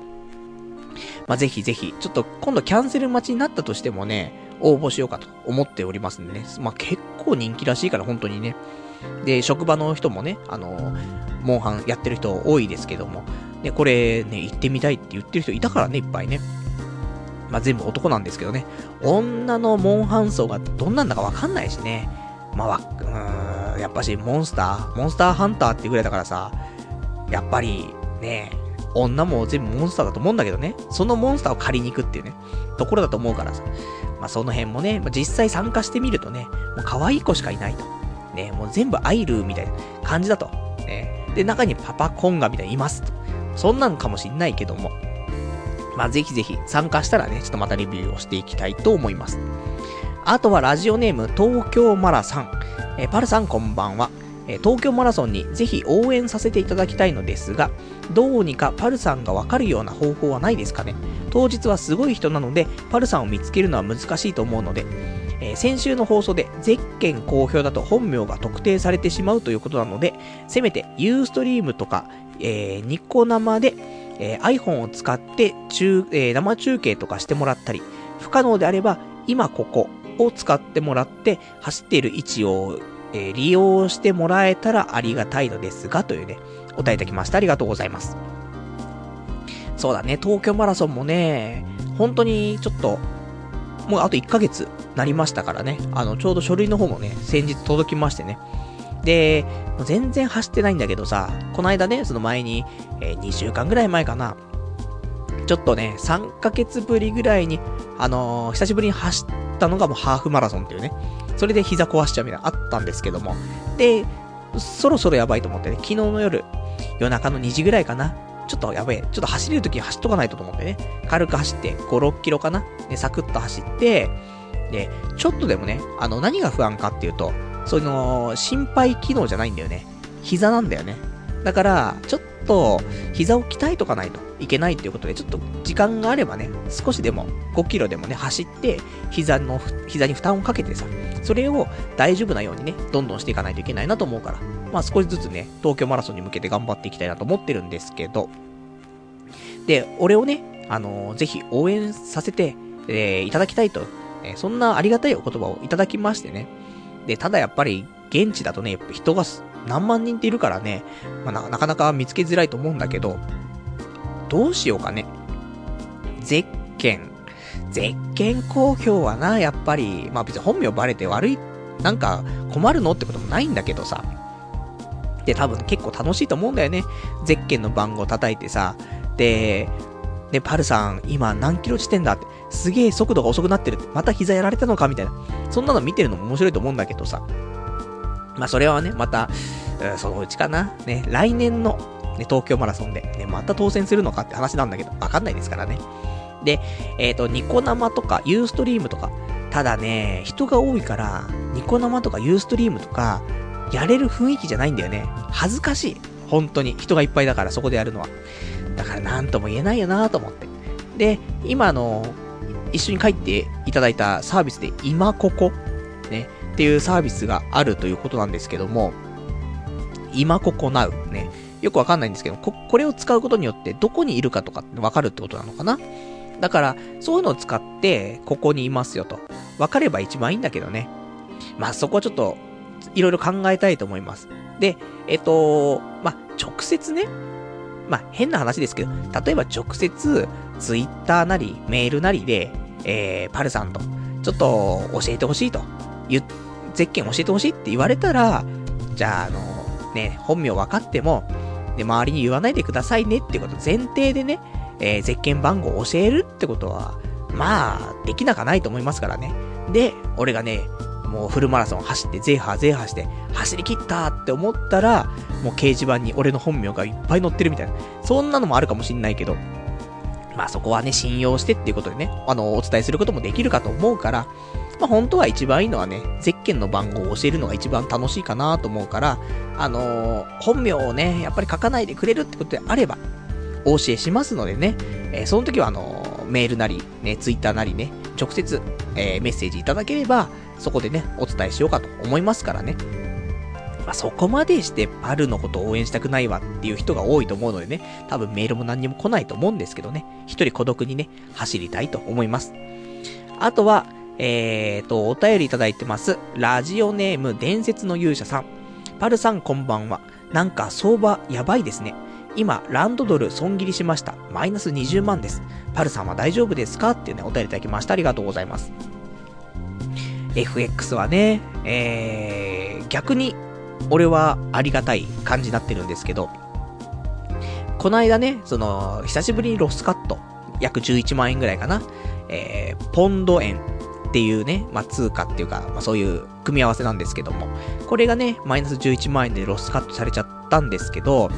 まあ、ぜひぜひ、ちょっと今度キャンセル待ちになったとしてもね、応募しようかと思っておりますんでね。まあ、結構人気らしいから、本当にね。で、職場の人もね、あのモンハンやってる人多いですけども、ね、これね、行ってみたいって言ってる人いたからね、いっぱいね。まあ、全部男なんですけどね。女のモンハン層がどんなんだかわかんないしね。まあ、わ、うーん、やっぱしモンスター、モンスターハンターってぐらいだからさ、やっぱり、ね、女も全部モンスターだと思うんだけどね。そのモンスターを借りに行くっていうね、ところだと思うからさ。まあその辺もね、まあ、実際参加してみるとね、もう可愛い子しかいないと。ね、もう全部アイルみたいな感じだと。ね。で、中にパパコンガみたいにいますと。そんなのかもしんないけども。まあぜひぜひ参加したらね、ちょっとまたレビューをしていきたいと思います。あとはラジオネーム東京マラさん。えー、パルさんこんばんは。え東京マラソンにぜひ応援させていただきたいのですが、どうにかパルさんがわかるような方法はないですかね当日はすごい人なので、パルさんを見つけるのは難しいと思うので、えー、先週の放送でゼッケン公表だと本名が特定されてしまうということなので、せめてユーストリームとか、えー、ニコ生で、えー、iPhone を使って中、えー、生中継とかしてもらったり、不可能であれば、今ここを使ってもらって、走っている位置を、えー、利用してもらえたらありがたいのですが、というね、お答えいただきました。ありがとうございます。そうだね、東京マラソンもね、本当にちょっと、もうあと1ヶ月なりましたからね。あの、ちょうど書類の方もね、先日届きましてね。で、もう全然走ってないんだけどさ、この間ね、その前に、えー、2週間ぐらい前かな、ちょっとね、3ヶ月ぶりぐらいに、あのー、久しぶりに走ったのがもうハーフマラソンっていうね、それで膝壊しちゃうみたいなあったんですけども、で、そろそろやばいと思ってね、昨日の夜、夜中の2時ぐらいかな、ちょっとやべえ、ちょっと走れるときに走っとかないとと思ってね、軽く走って、5、6キロかな、で、サクッと走って、で、ちょっとでもね、あの、何が不安かっていうと、その、心配機能じゃないんだよね。膝なんだよね。だから、ちょっと、膝を鍛えとかないといけないっていうことで、ちょっと時間があればね、少しでも、5キロでもね、走って、膝の、膝に負担をかけてさ、それを大丈夫なようにね、どんどんしていかないといけないなと思うから、まあ少しずつね、東京マラソンに向けて頑張っていきたいなと思ってるんですけど、で、俺をね、あのー、ぜひ応援させて、えー、いただきたいと、えー、そんなありがたいお言葉をいただきましてね。で、ただやっぱり、現地だとね、やっぱ人が何万人っているからね、まあ、な、かなか見つけづらいと思うんだけど、どうしようかね。ゼッケン。ゼッケン公表はな、やっぱり、まあ別に本名バレて悪い、なんか困るのってこともないんだけどさ。で、多分結構楽しいと思うんだよね。ゼッケンの番号叩いてさ。で、で、パルさん、今何キロ地点だって、すげえ速度が遅くなってる。また膝やられたのかみたいな。そんなの見てるのも面白いと思うんだけどさ。まあ、それはね、また、そのうちかな。ね、来年の、ね、東京マラソンで、ね、また当選するのかって話なんだけど、わかんないですからね。で、えっ、ー、と、ニコ生とか、ユーストリームとか、ただね、人が多いから、ニコ生とかユーストリームとか、やれる雰囲気じゃないんだよね。恥ずかしい。本当に。人がいっぱいだから、そこでやるのは。だからなんとも言えないよなと思って。で、今の、一緒に帰っていただいたサービスで、今ここ、ね、っていうサービスがあるということなんですけども、今ここなう、ね、よくわかんないんですけど、こ、これを使うことによってどこにいるかとかわかるってことなのかな？だから、そういうのを使って、ここにいますよと。わかれば一番いいんだけどね。まあそこはちょっと、いろいろ考えたいと思います。で、えっと、まあ、直接ね、まあ、変な話ですけど、例えば直接、ツイッターなり、メールなりで、えー、パルさんと、ちょっと教えてほしいと、言、ゼッケン教えてほしいって言われたら、じゃあ、あの、ね、本名分かっても、で、周りに言わないでくださいねってこと前提でね、えー、ゼッケン番号を教えるってことは、まあ、できなかないと思いますからね。で、俺がね、もうフルマラソン走って、ゼーハーゼーハーして、走り切ったって思ったら、もう掲示板に俺の本名がいっぱい載ってるみたいな。そんなのもあるかもしんないけど、まあそこはね、信用してっていうことでね、あの、お伝えすることもできるかと思うから、まあ本当は一番いいのはね、ゼッケンの番号を教えるのが一番楽しいかなと思うから、あのー、本名をね、やっぱり書かないでくれるってことであれば、お教えしますのでね、えー、その時はあのー、メールなり、ね、ツイッターなりね、直接、えー、メッセージいただければ、そこでね、お伝えしようかと思いますからね。まあ、そこまでしてパルのことを応援したくないわっていう人が多いと思うのでね、多分メールも何にも来ないと思うんですけどね、一人孤独にね、走りたいと思います。あとは、えーと、お便りいただいてます。ラジオネーム伝説の勇者さん。パルさんこんばんは。なんか相場やばいですね。今、ランドドル損切りしました。マイナス20万です。パルさんは大丈夫ですか？っていうね、お便りいただきました。ありがとうございます。FX はね、えー、逆に、俺はありがたい感じになってるんですけど、この間ね、その、久しぶりにロスカット、約11万円ぐらいかな。えー、ポンド円っていうね、まあ、通貨っていうか、まあ、そういう組み合わせなんですけども、これがね、マイナス11万円でロスカットされちゃったんですけど、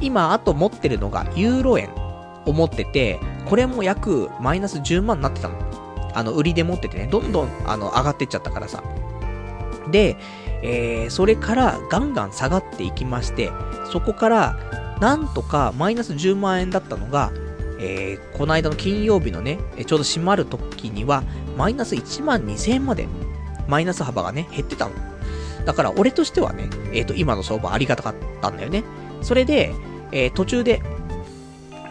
今、あと持ってるのがユーロ円を持ってて、これも約マイナス10万になってたの。あの、売りで持っててね、どんどん、あの、上がってっちゃったからさ。で、えー、それからガンガン下がっていきまして、そこから、なんとかマイナス10万円だったのが、えー、この間の金曜日のね、ちょうど閉まる時には、マイナス1万2000円まで、マイナス幅がね、減ってたの。だから、俺としてはね、えっ、ー、と、今の相場ありがたかったんだよね。それで、えー、途中で、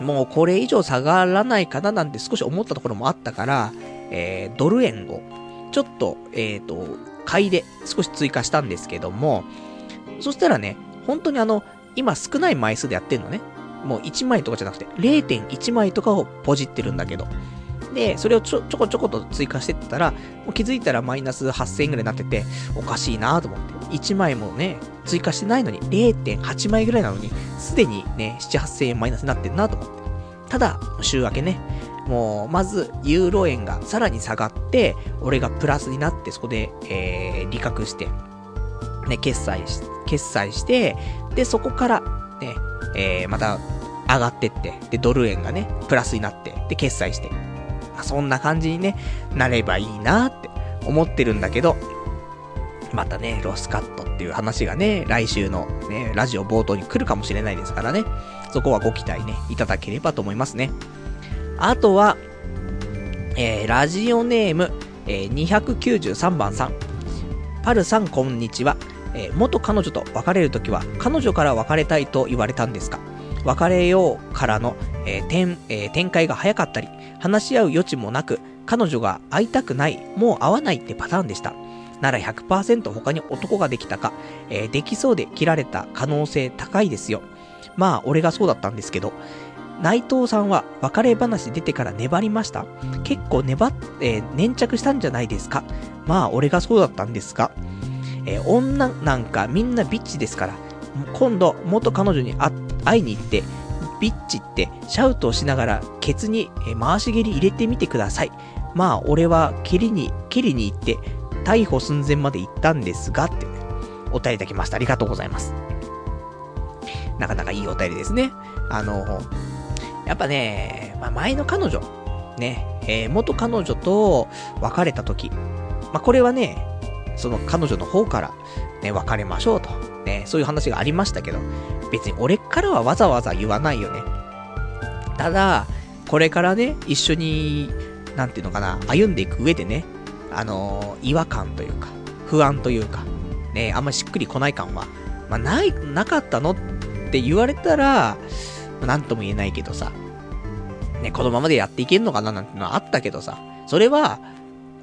もうこれ以上下がらないかななんて少し思ったところもあったから、えー、ドル円を、ちょっと、えっ、ー、と、買いで少し追加したんですけども、そしたらね、本当にあの、今少ない枚数でやってんのね。もう1枚とかじゃなくて、0.1枚とかをポジってるんだけど。で、それをちょ、ちょこちょこと追加してったら、もう気づいたらマイナス8000円ぐらいになってて、おかしいなと思って。1枚もね、追加してないのに、0.8枚ぐらいなのに、すでにね、7、8000円マイナスになってんなと思って。ただ、週明けね、もう、まず、ユーロ円がさらに下がって、俺がプラスになって、そこで、えー、利確して、ね、決済し、決済して、で、そこから、ね、えー、また、上がってって、で、ドル円がね、プラスになって、で、決済して、まあ、そんな感じにね、なればいいなって思ってるんだけど、またね、ロスカットっていう話がね、来週のね、ラジオ冒頭に来るかもしれないですからね、そこはご期待ね、いただければと思いますね。あとは、えー、ラジオネーム、えー、293番さん。パルさん、こんにちは。えー、元彼女と別れるときは、彼女から別れたいと言われたんですか？別れようからの、えー展えー、展開が早かったり、話し合う余地もなく、彼女が会いたくない、もう会わないってパターンでした。なら100%他に男ができたか、えー、できそうで切られた可能性高いですよ。まあ、俺がそうだったんですけど、内藤さんは別れ話出てから粘りました？結構粘って、粘着したんじゃないですか？まあ、俺がそうだったんですが、えー、女なんかみんなビッチですから、今度元彼女に会いに行って、ビッチってシャウトをしながらケツに回し蹴り入れてみてください。まあ、俺は蹴りに、蹴りに行って逮捕寸前まで行ったんですが、って、お便りいただきました。ありがとうございます。なかなかいいお便りですね。あの、やっぱね、まあ、前の彼女、ね、えー、元彼女と別れた時、まあ、これはね、その彼女の方から、ね、別れましょうと、ね、そういう話がありましたけど、別に俺からはわざわざ言わないよね。ただ、これからね、一緒に、なんていうのかな、歩んでいく上でね、あのー、違和感というか、不安というか、ね、あんましっくりこない感は、まあ、ない、なかったのって言われたら、なんとも言えないけどさ、ね、このままでやっていけんのかななんてのはあったけどさ、それは、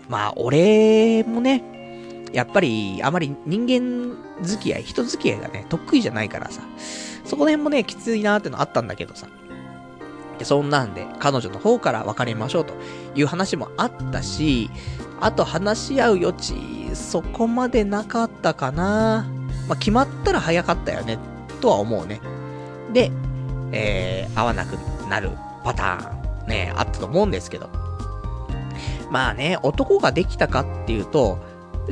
まあ、俺もね、やっぱり、あまり人間付き合い、人付き合いがね、得意じゃないからさ、そこら辺もね、きついなーってのあったんだけどさ、で、そんなんで、彼女の方から別れましょうと。いう話もあったし、あと話し合う余地、そこまでなかったかな。まあ、決まったら早かったよね、とは思うね。で、えー、会わなくなるパターン、ね、あったと思うんですけど。まあね、男ができたかっていうと、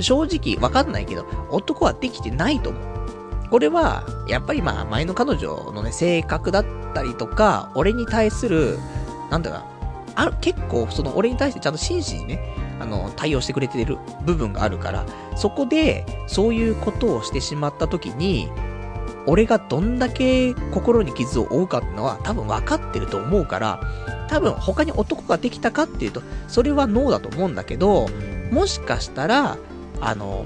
正直わかんないけど、男はできてないと思う。これは、やっぱりまあ、前の彼女のね、性格だったりとか、俺に対する、なんだろうな、あ結構、その俺に対してちゃんと真摯にね、あの、対応してくれてる部分があるから、そこで、そういうことをしてしまった時に、俺がどんだけ心に傷を負うかってのは多分分かってると思うから、多分他に男ができたかっていうと、それはノーだと思うんだけど、もしかしたら、あの、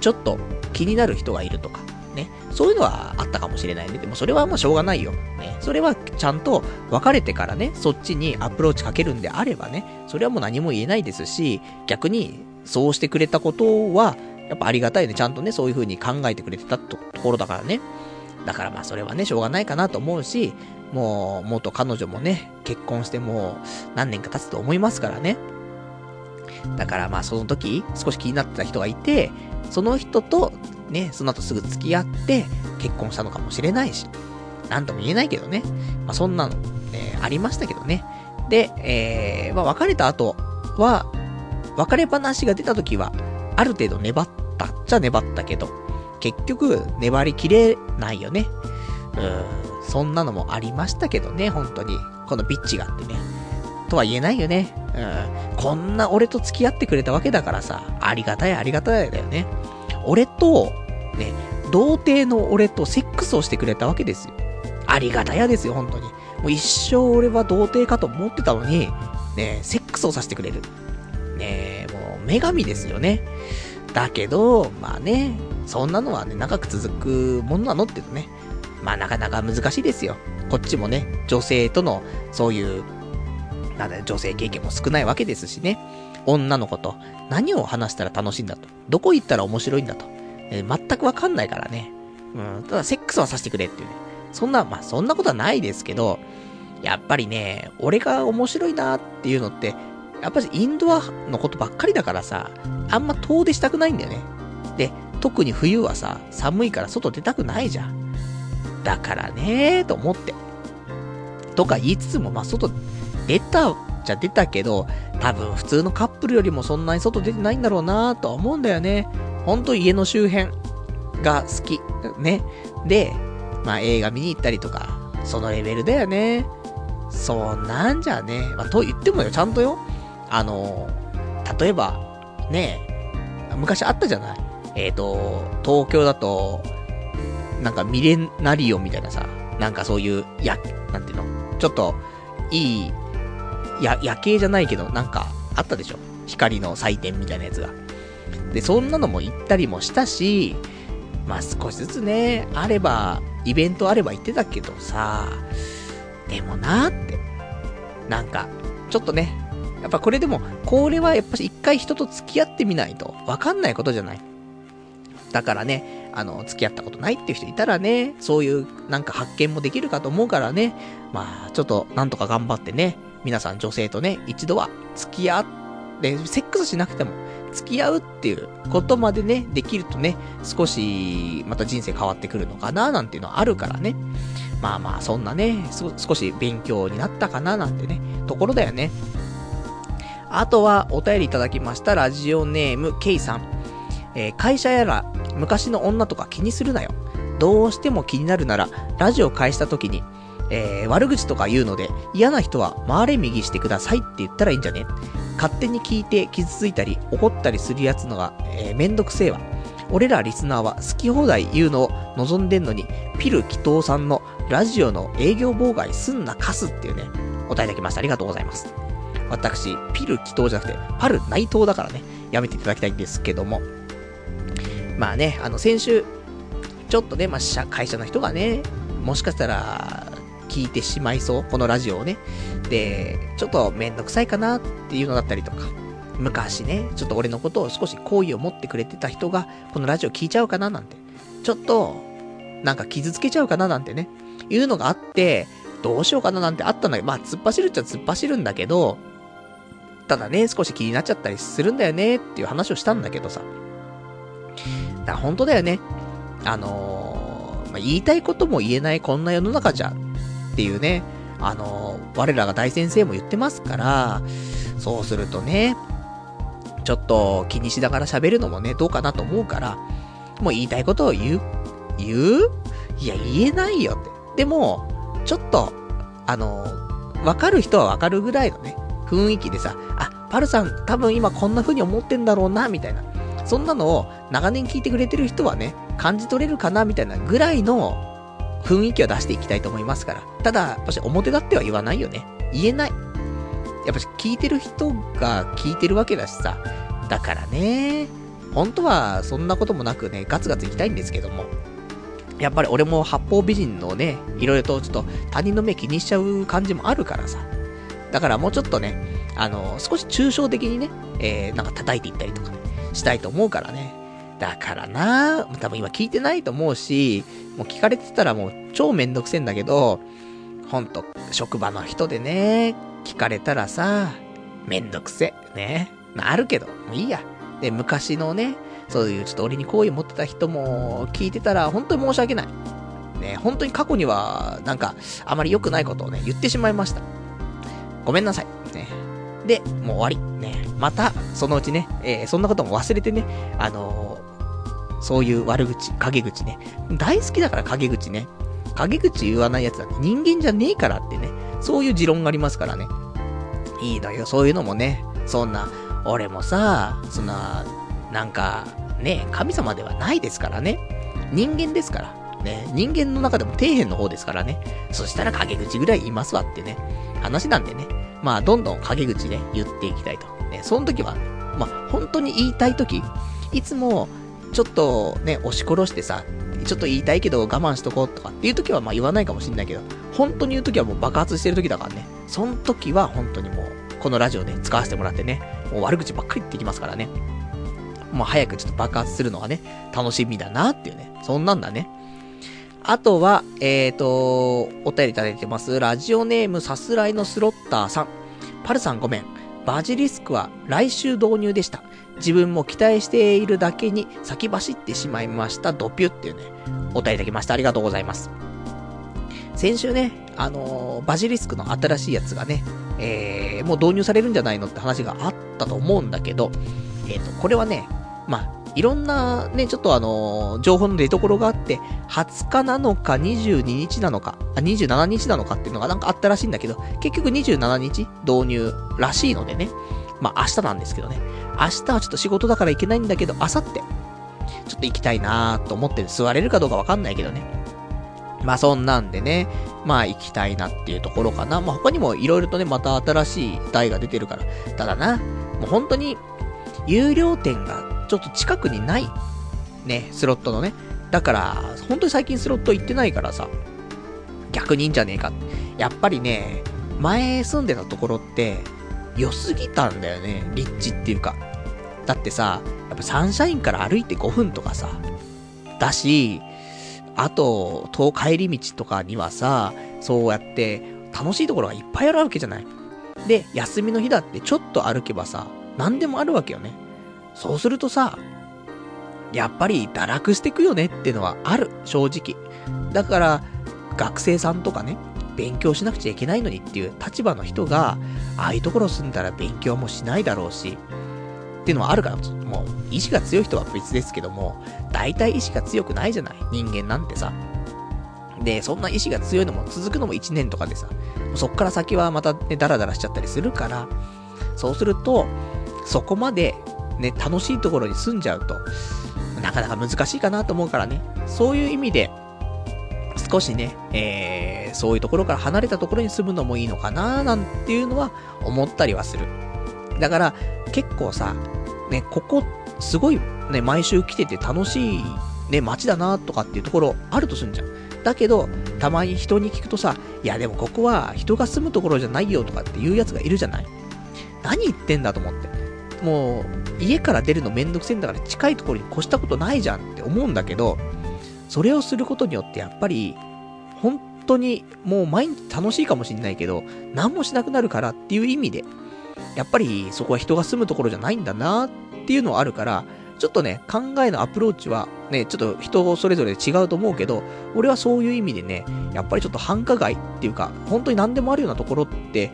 ちょっと気になる人がいるとか、ね。そういうのはあったかもしれないね。でもそれはもうしょうがないよ。ね。それはちゃんと別れてからね、そっちにアプローチかけるんであればね、それはもう何も言えないですし、逆にそうしてくれたことは、やっぱありがたいね。ちゃんとね、そういう風に考えてくれてたところだからね。だからまあそれはね、しょうがないかなと思うし、もう、元彼女もね、結婚してもう何年か経つと思いますからね。だからまあその時、少し気になってた人がいて、その人とね、その後すぐ付き合って結婚したのかもしれないし。なんとも言えないけどね。まあ、そんなの、え、ありましたけどね。で、えー、まあ、別れた後は、別れ話が出た時は、ある程度粘ったっちゃ粘ったけど、結局、粘りきれないよね。うん、そんなのもありましたけどね、本当に。このビッチがあってね。とは言えないよね。うん。こんな俺と付き合ってくれたわけだからさ、ありがたいありがたいだよね。俺と、ね、童貞の俺とセックスをしてくれたわけですよ。ありがたやですよ、本当に。もう一生俺は童貞かと思ってたのに、ね、セックスをさせてくれる。ねもう女神ですよね。だけど、まあね、そんなのはね、長く続くものなのってね、まあなかなか難しいですよ。こっちもね、女性との、そういう、なんだ女性経験も少ないわけですしね。女の子と何を話したら楽しいんだと。どこ行ったら面白いんだと。えー、全くわかんないからね。うん、ただセックスはさせてくれっていうね。そんな、まあそんなことはないですけど、やっぱりね、俺が面白いなっていうのって、やっぱりインドアのことばっかりだからさ、あんま遠出したくないんだよね。で、特に冬はさ、寒いから外出たくないじゃん。だからねーと思って。とか言いつつも、まあ外出たじゃ出たけど、多分普通のカップルよりもそんなに外出てないんだろうなとは思うんだよね。ほんと家の周辺が好き。ね。で、まあ映画見に行ったりとか、そのレベルだよね。そんなんじゃね。まあと言ってもよ、ちゃんとよ。あの、例えば、ね昔あったじゃない？えっ、ー、と、東京だと、なんかミレナリオみたいなさ、なんかそういう、や、なんていうの？ちょっと、いい、や、夜景じゃないけど、なんか、あったでしょ？光の祭典みたいなやつが。で、そんなのも行ったりもしたし、まあ少しずつね、あれば、イベントあれば行ってたけどさ、でもなーって。なんか、ちょっとね、やっぱこれでも、これはやっぱし一回人と付き合ってみないとわかんないことじゃない。だからね、あの、付き合ったことないっていう人いたらね、そういうなんか発見もできるかと思うからね、まあ、ちょっとなんとか頑張ってね、皆さん女性とね、一度は付き合って、セックスしなくても、付き合うっていうことまでね、できるとね、少し、また人生変わってくるのかな、なんていうのはあるからね。まあまあ、そんなね、少し勉強になったかな、なんてね、ところだよね。あとは、お便りいただきました、ラジオネーム、ケイさん。えー、会社やら、昔の女とか気にするなよ。どうしても気になるなら、ラジオ返した時に、えー、悪口とか言うので、嫌な人は回れ右してくださいって言ったらいいんじゃね？勝手に聞いて傷ついたり怒ったりするやつのが、えー、めんどくせえわ。俺らリスナーは好き放題言うのを望んでんのに、ピル祈祷さんのラジオの営業妨害すんなかすっていうね、お答えいただきました。ありがとうございます。私、ピル祈祷じゃなくて、パル内藤だからね、やめていただきたいんですけども。まあね、あの、先週、ちょっとね、まあ、会社の人がね、もしかしたら、聞いてしまいそう、このラジオをね。で、ちょっとめんどくさいかなっていうのだったりとか、昔ね、ちょっと俺のことを少し好意を持ってくれてた人が、このラジオ聞いちゃうかななんて、ちょっと、なんか傷つけちゃうかななんてね、いうのがあって、どうしようかななんてあったんだけど、まあ、突っ走るっちゃ突っ走るんだけど、ただね、少し気になっちゃったりするんだよねっていう話をしたんだけどさ。だから本当だよね。あのー、まあ、言いたいことも言えないこんな世の中じゃっていうね、あのー、我らが大先生も言ってますから、そうするとね、ちょっと気にしながら喋るのもね、どうかなと思うから、もう言いたいことを言う言う？いや、言えないよって。でも、ちょっと、あのー、わかる人はわかるぐらいのね、雰囲気でさ、あ、パルさん多分今こんな風に思ってんだろうな、みたいな。そんなのを長年聞いてくれてる人はね、感じ取れるかな、みたいなぐらいの雰囲気を出していきたいと思いますから。ただ、やっぱし表立っては言わないよね。言えない。やっぱし聞いてる人が聞いてるわけだしさ。だからね、本当はそんなこともなくね、ガツガツ行きたいんですけども。やっぱり俺も八方美人のね、いろいろとちょっと他人の目気にしちゃう感じもあるからさ。だからもうちょっとね、あの、少し抽象的にね、えー、なんか叩いていったりとかね、したいと思うからね。だからな多分今聞いてないと思うし、もう聞かれてたらもう超めんどくせえんだけど、ほんと、職場の人でね、聞かれたらさ、めんどくせえ。ね。あるけど、もういいや。で、昔のね、そういうちょっと俺に好意持ってた人も聞いてたら、本当に申し訳ない。ね、本当に過去には、なんか、あまり良くないことをね、言ってしまいました。ごめんなさい。ね。で、もう終わり。ね。また、そのうちね、えー、そんなことも忘れてね、あのー、そういう悪口、陰口ね。大好きだから陰口ね。陰口言わないやつだって人間じゃねえからってね。そういう持論がありますからね。いいのよ、そういうのもね。そんな、俺もさ、そんな、なんか、ね、神様ではないですからね。人間ですから。ね、人間の中でも底辺の方ですからね。そしたら陰口ぐらい言いますわってね。話なんでね。まあ、どんどん陰口ね、言っていきたいと。ね、その時は、まあ、本当に言いたい時、いつも、ちょっとね、押し殺してさ、ちょっと言いたいけど我慢しとこうとかっていう時はまあ言わないかもしんないけど、本当に言う時はもう爆発してる時だからね。その時は本当にもう、このラジオね、使わせてもらってね、もう悪口ばっかり言ってきますからね。もう早くちょっと爆発するのがね、楽しみだなっていうね。そんなんだね。あとは、えーと、お便りいただいてます。ラジオネームさすらいのスロッターさん。パルさんごめん。バジリスクは来週導入でした。自分も期待しているだけに先走ってしまいました。ドピュっていうね、お便りいただきました。ありがとうございます。先週ね、あのー、バジリスクの新しいやつがね、えー、もう導入されるんじゃないのって話があったと思うんだけど、えっ、ー、と、これはね、まあ、いろんなね、ちょっとあの、情報の出所があって、20日なのか22日なのか、あ、27日なのかっていうのがなんかあったらしいんだけど、結局27日導入らしいのでね。まあ明日なんですけどね。明日はちょっと仕事だから行けないんだけど、明後日、ちょっと行きたいなーと思って座れるかどうかわかんないけどね。まあそんなんでね、まあ行きたいなっていうところかな。まあ他にも色々とね、また新しい台が出てるから。ただな、もう本当に、有料店がちょっと近くにない。ね、スロットのね。だから、本当に最近スロット行ってないからさ、逆にいいんじゃねえか。やっぱりね、前住んでたところって、良すぎたんだよね、立地っていうか。だってさ、やっぱサンシャインから歩いて5分とかさ、だし、あと、遠帰り道とかにはさ、そうやって楽しいところがいっぱいあるわけじゃない。で、休みの日だってちょっと歩けばさ、何でもあるわけよね。そうするとさ、やっぱり堕落していくよねっていうのはある、正直。だから、学生さんとかね、勉強しなくちゃいけないのにっていう立場の人が、ああいうところ住んだら勉強もしないだろうし、っていうのはあるから、もう、意志が強い人は別ですけども、大体意志が強くないじゃない？人間なんてさ。で、そんな意志が強いのも続くのも1年とかでさ、そっから先はまたね、ダラダラしちゃったりするから、そうすると、そこまでね、楽しいところに住んじゃうと、なかなか難しいかなと思うからね、そういう意味で、少しね、えー、そういうところから離れたところに住むのもいいのかななんていうのは思ったりはする。だから、結構さ、ね、ここ、すごいね、毎週来てて楽しいね、街だなとかっていうところあるとすんじゃん。だけど、たまに人に聞くとさ、いやでもここは人が住むところじゃないよとかっていうやつがいるじゃない何言ってんだと思って。もう、家から出るのめんどくせえんだから近いところに越したことないじゃんって思うんだけど、それをすることによってやっぱり、本当にもう毎日楽しいかもしんないけど、何もしなくなるからっていう意味で、やっぱりそこは人が住むところじゃないんだなっていうのはあるから、ちょっとね、考えのアプローチはね、ちょっと人それぞれ違うと思うけど、俺はそういう意味でね、やっぱりちょっと繁華街っていうか、本当に何でもあるようなところって、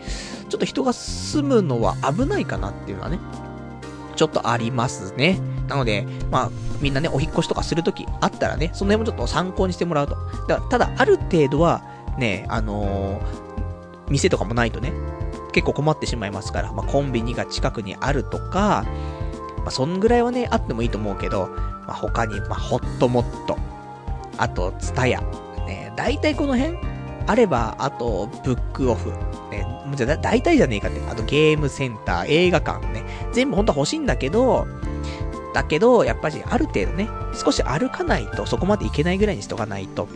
ちょっと人が住むのは危ないかなっていうのはね、ちょっとありますね。なので、まあ、みんなね、お引越しとかするときあったらね、その辺もちょっと参考にしてもらうと。だただ、ある程度は、ね、あのー、店とかもないとね、結構困ってしまいますから、まあ、コンビニが近くにあるとか、まあ、そんぐらいはね、あってもいいと思うけど、まあ、他に、まあ、ホットモット、あと、ツタヤ、ね、大体この辺あれば、あと、ブックオフ、ね、じゃ、大体じゃねえかって。あとゲームセンター、映画館ね。全部本当は欲しいんだけど、だけど、やっぱりある程度ね、少し歩かないとそこまでいけないぐらいにしとかないと、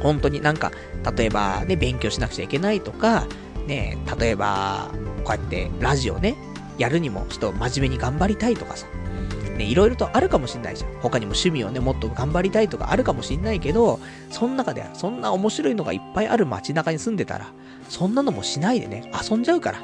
本当になんか、例えばね、勉強しなくちゃいけないとか、ね、例えば、こうやってラジオね、やるにもちょっと真面目に頑張りたいとかさ、ね、いろいろとあるかもしんないじゃん。他にも趣味をね、もっと頑張りたいとかあるかもしんないけど、その中で、そんな面白いのがいっぱいある街中に住んでたら、そんなのもしないでね、遊んじゃうから。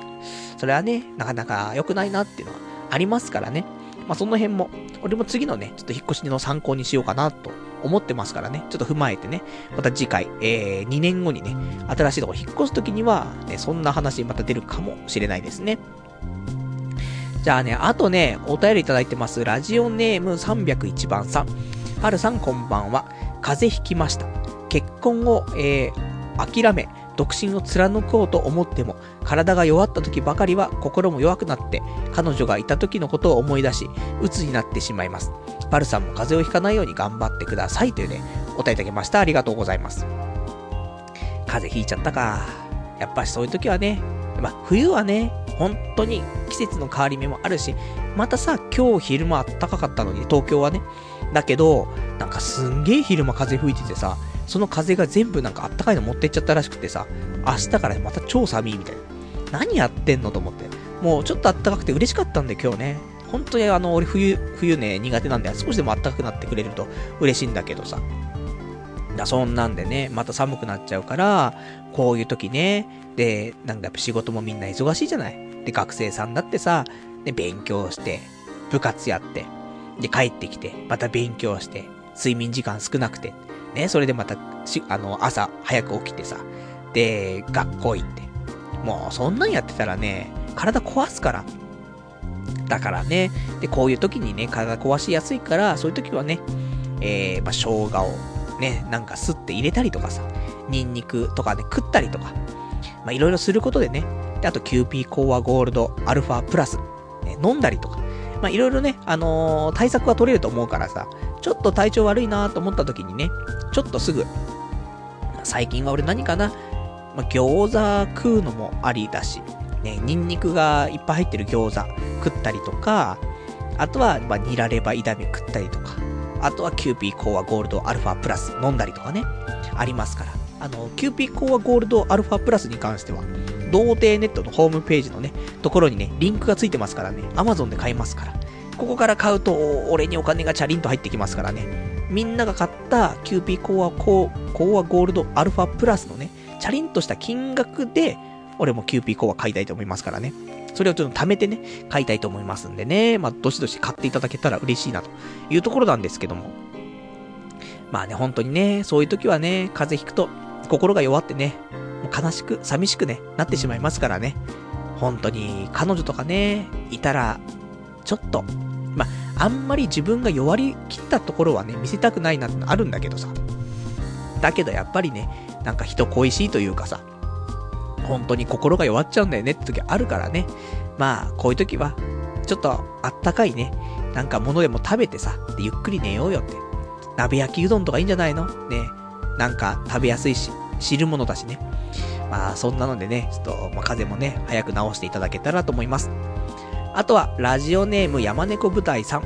それはね、なかなか良くないなっていうのはありますからね。まあ、その辺も、俺も次のね、ちょっと引っ越しの参考にしようかなと思ってますからね、ちょっと踏まえてね、また次回、えー、2年後にね、新しいとこ引っ越すときには、ね、そんな話また出るかもしれないですね。じゃあね、あとね、お便りいただいてます。ラジオネーム301番さん。はるさんこんばんは。風邪ひきました。結婚を、えー、諦め、独身を貫こうと思っても、体が弱った時ばかりは心も弱くなって、彼女がいた時のことを思い出し、鬱になってしまいます。パルさんも風邪をひかないように頑張ってくださいというね、お答えいただきました。ありがとうございます。風邪ひいちゃったか。やっぱしそういう時はね、まあ、冬はね、本当に季節の変わり目もあるし、またさ、今日昼間暖かかったのに、東京はね。だけど、なんかすんげえ昼間風吹いててさ、その風が全部なんかあったかいの持ってっちゃったらしくてさ、明日からまた超寒いみたいな。何やってんのと思って。もうちょっとあったかくて嬉しかったんで今日ね。本当にあの、俺冬、冬ね、苦手なんで少しでもあったかくなってくれると嬉しいんだけどさ。だそんなんでね、また寒くなっちゃうから、こういう時ね、で、なんかやっぱ仕事もみんな忙しいじゃない。で、学生さんだってさ、で、勉強して、部活やって、で、帰ってきて、また勉強して、睡眠時間少なくて、ね、それでまた、し、あの、朝早く起きてさ、で、学校行って。もう、そんなんやってたらね、体壊すから。だからね、で、こういう時にね、体壊しやすいから、そういう時はね、えー、まあ、生姜をね、なんかすって入れたりとかさ、ニンニクとかね、食ったりとか、まあ、いろいろすることでね、で、あと、キューピーコーワゴールドアルファプラス、ね、飲んだりとか、まあ、いろいろね、あのー、対策は取れると思うからさ、ちょっと体調悪いなと思った時にね、ちょっとすぐ、最近は俺何かな、まあ、餃子食うのもありだし、ね、ニンニクがいっぱい入ってる餃子食ったりとか、あとは、まあ、ニラレバ炒め食ったりとか、あとはキューピーコーワゴールドアルファプラス飲んだりとかね、ありますから。あの、キューピーコーワゴールドアルファプラスに関しては、童貞ネットのホームページのね、ところにね、リンクがついてますからね、アマゾンで買えますから。ここから買うと、俺にお金がチャリンと入ってきますからね。みんなが買ったキューピーコーワコーワゴールドアルファプラスのね、チャリンとした金額で、俺もキューピーコーワ買いたいと思いますからね。それをちょっと貯めてね、買いたいと思いますんでね。まあ、どしどし買っていただけたら嬉しいなというところなんですけども。まあね、本当にね、そういう時はね、風邪ひくと心が弱ってね、もう悲しく、寂しくね、なってしまいますからね。本当に、彼女とかね、いたら、ちょっと、まあ、あんまり自分が弱りきったところはね、見せたくないなってあるんだけどさ。だけどやっぱりね、なんか人恋しいというかさ、本当に心が弱っちゃうんだよねって時あるからね。まあ、こういう時は、ちょっとあったかいね、なんか物でも食べてさ、でゆっくり寝ようよって。鍋焼きうどんとかいいんじゃないの？ね。なんか食べやすいし、汁物だしね。まあ、そんなのでね、ちょっと、まあ、風邪もね、早く治していただけたらと思います。あとは、ラジオネーム山猫舞台さん。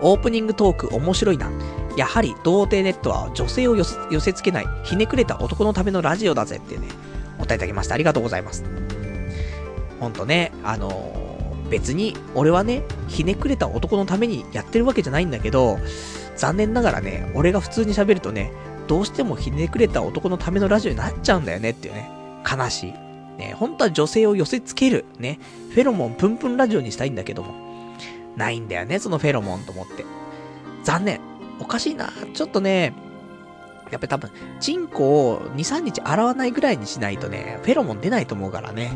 オープニングトーク面白いな。やはり、童貞ネットは女性を寄せ付けない、ひねくれた男のためのラジオだぜってね、お答えいただきました。ありがとうございます。ほんとね、あのー、別に、俺はね、ひねくれた男のためにやってるわけじゃないんだけど、残念ながらね、俺が普通に喋るとね、どうしてもひねくれた男のためのラジオになっちゃうんだよねっていうね、悲しい。ね、本当は女性を寄せ付ける、ね、フェロモンプンプンラジオにしたいんだけども、ないんだよね、そのフェロモンと思って。残念。おかしいな。ちょっとね、やっぱり多分、チンコを2、3日洗わないぐらいにしないとね、フェロモン出ないと思うからね。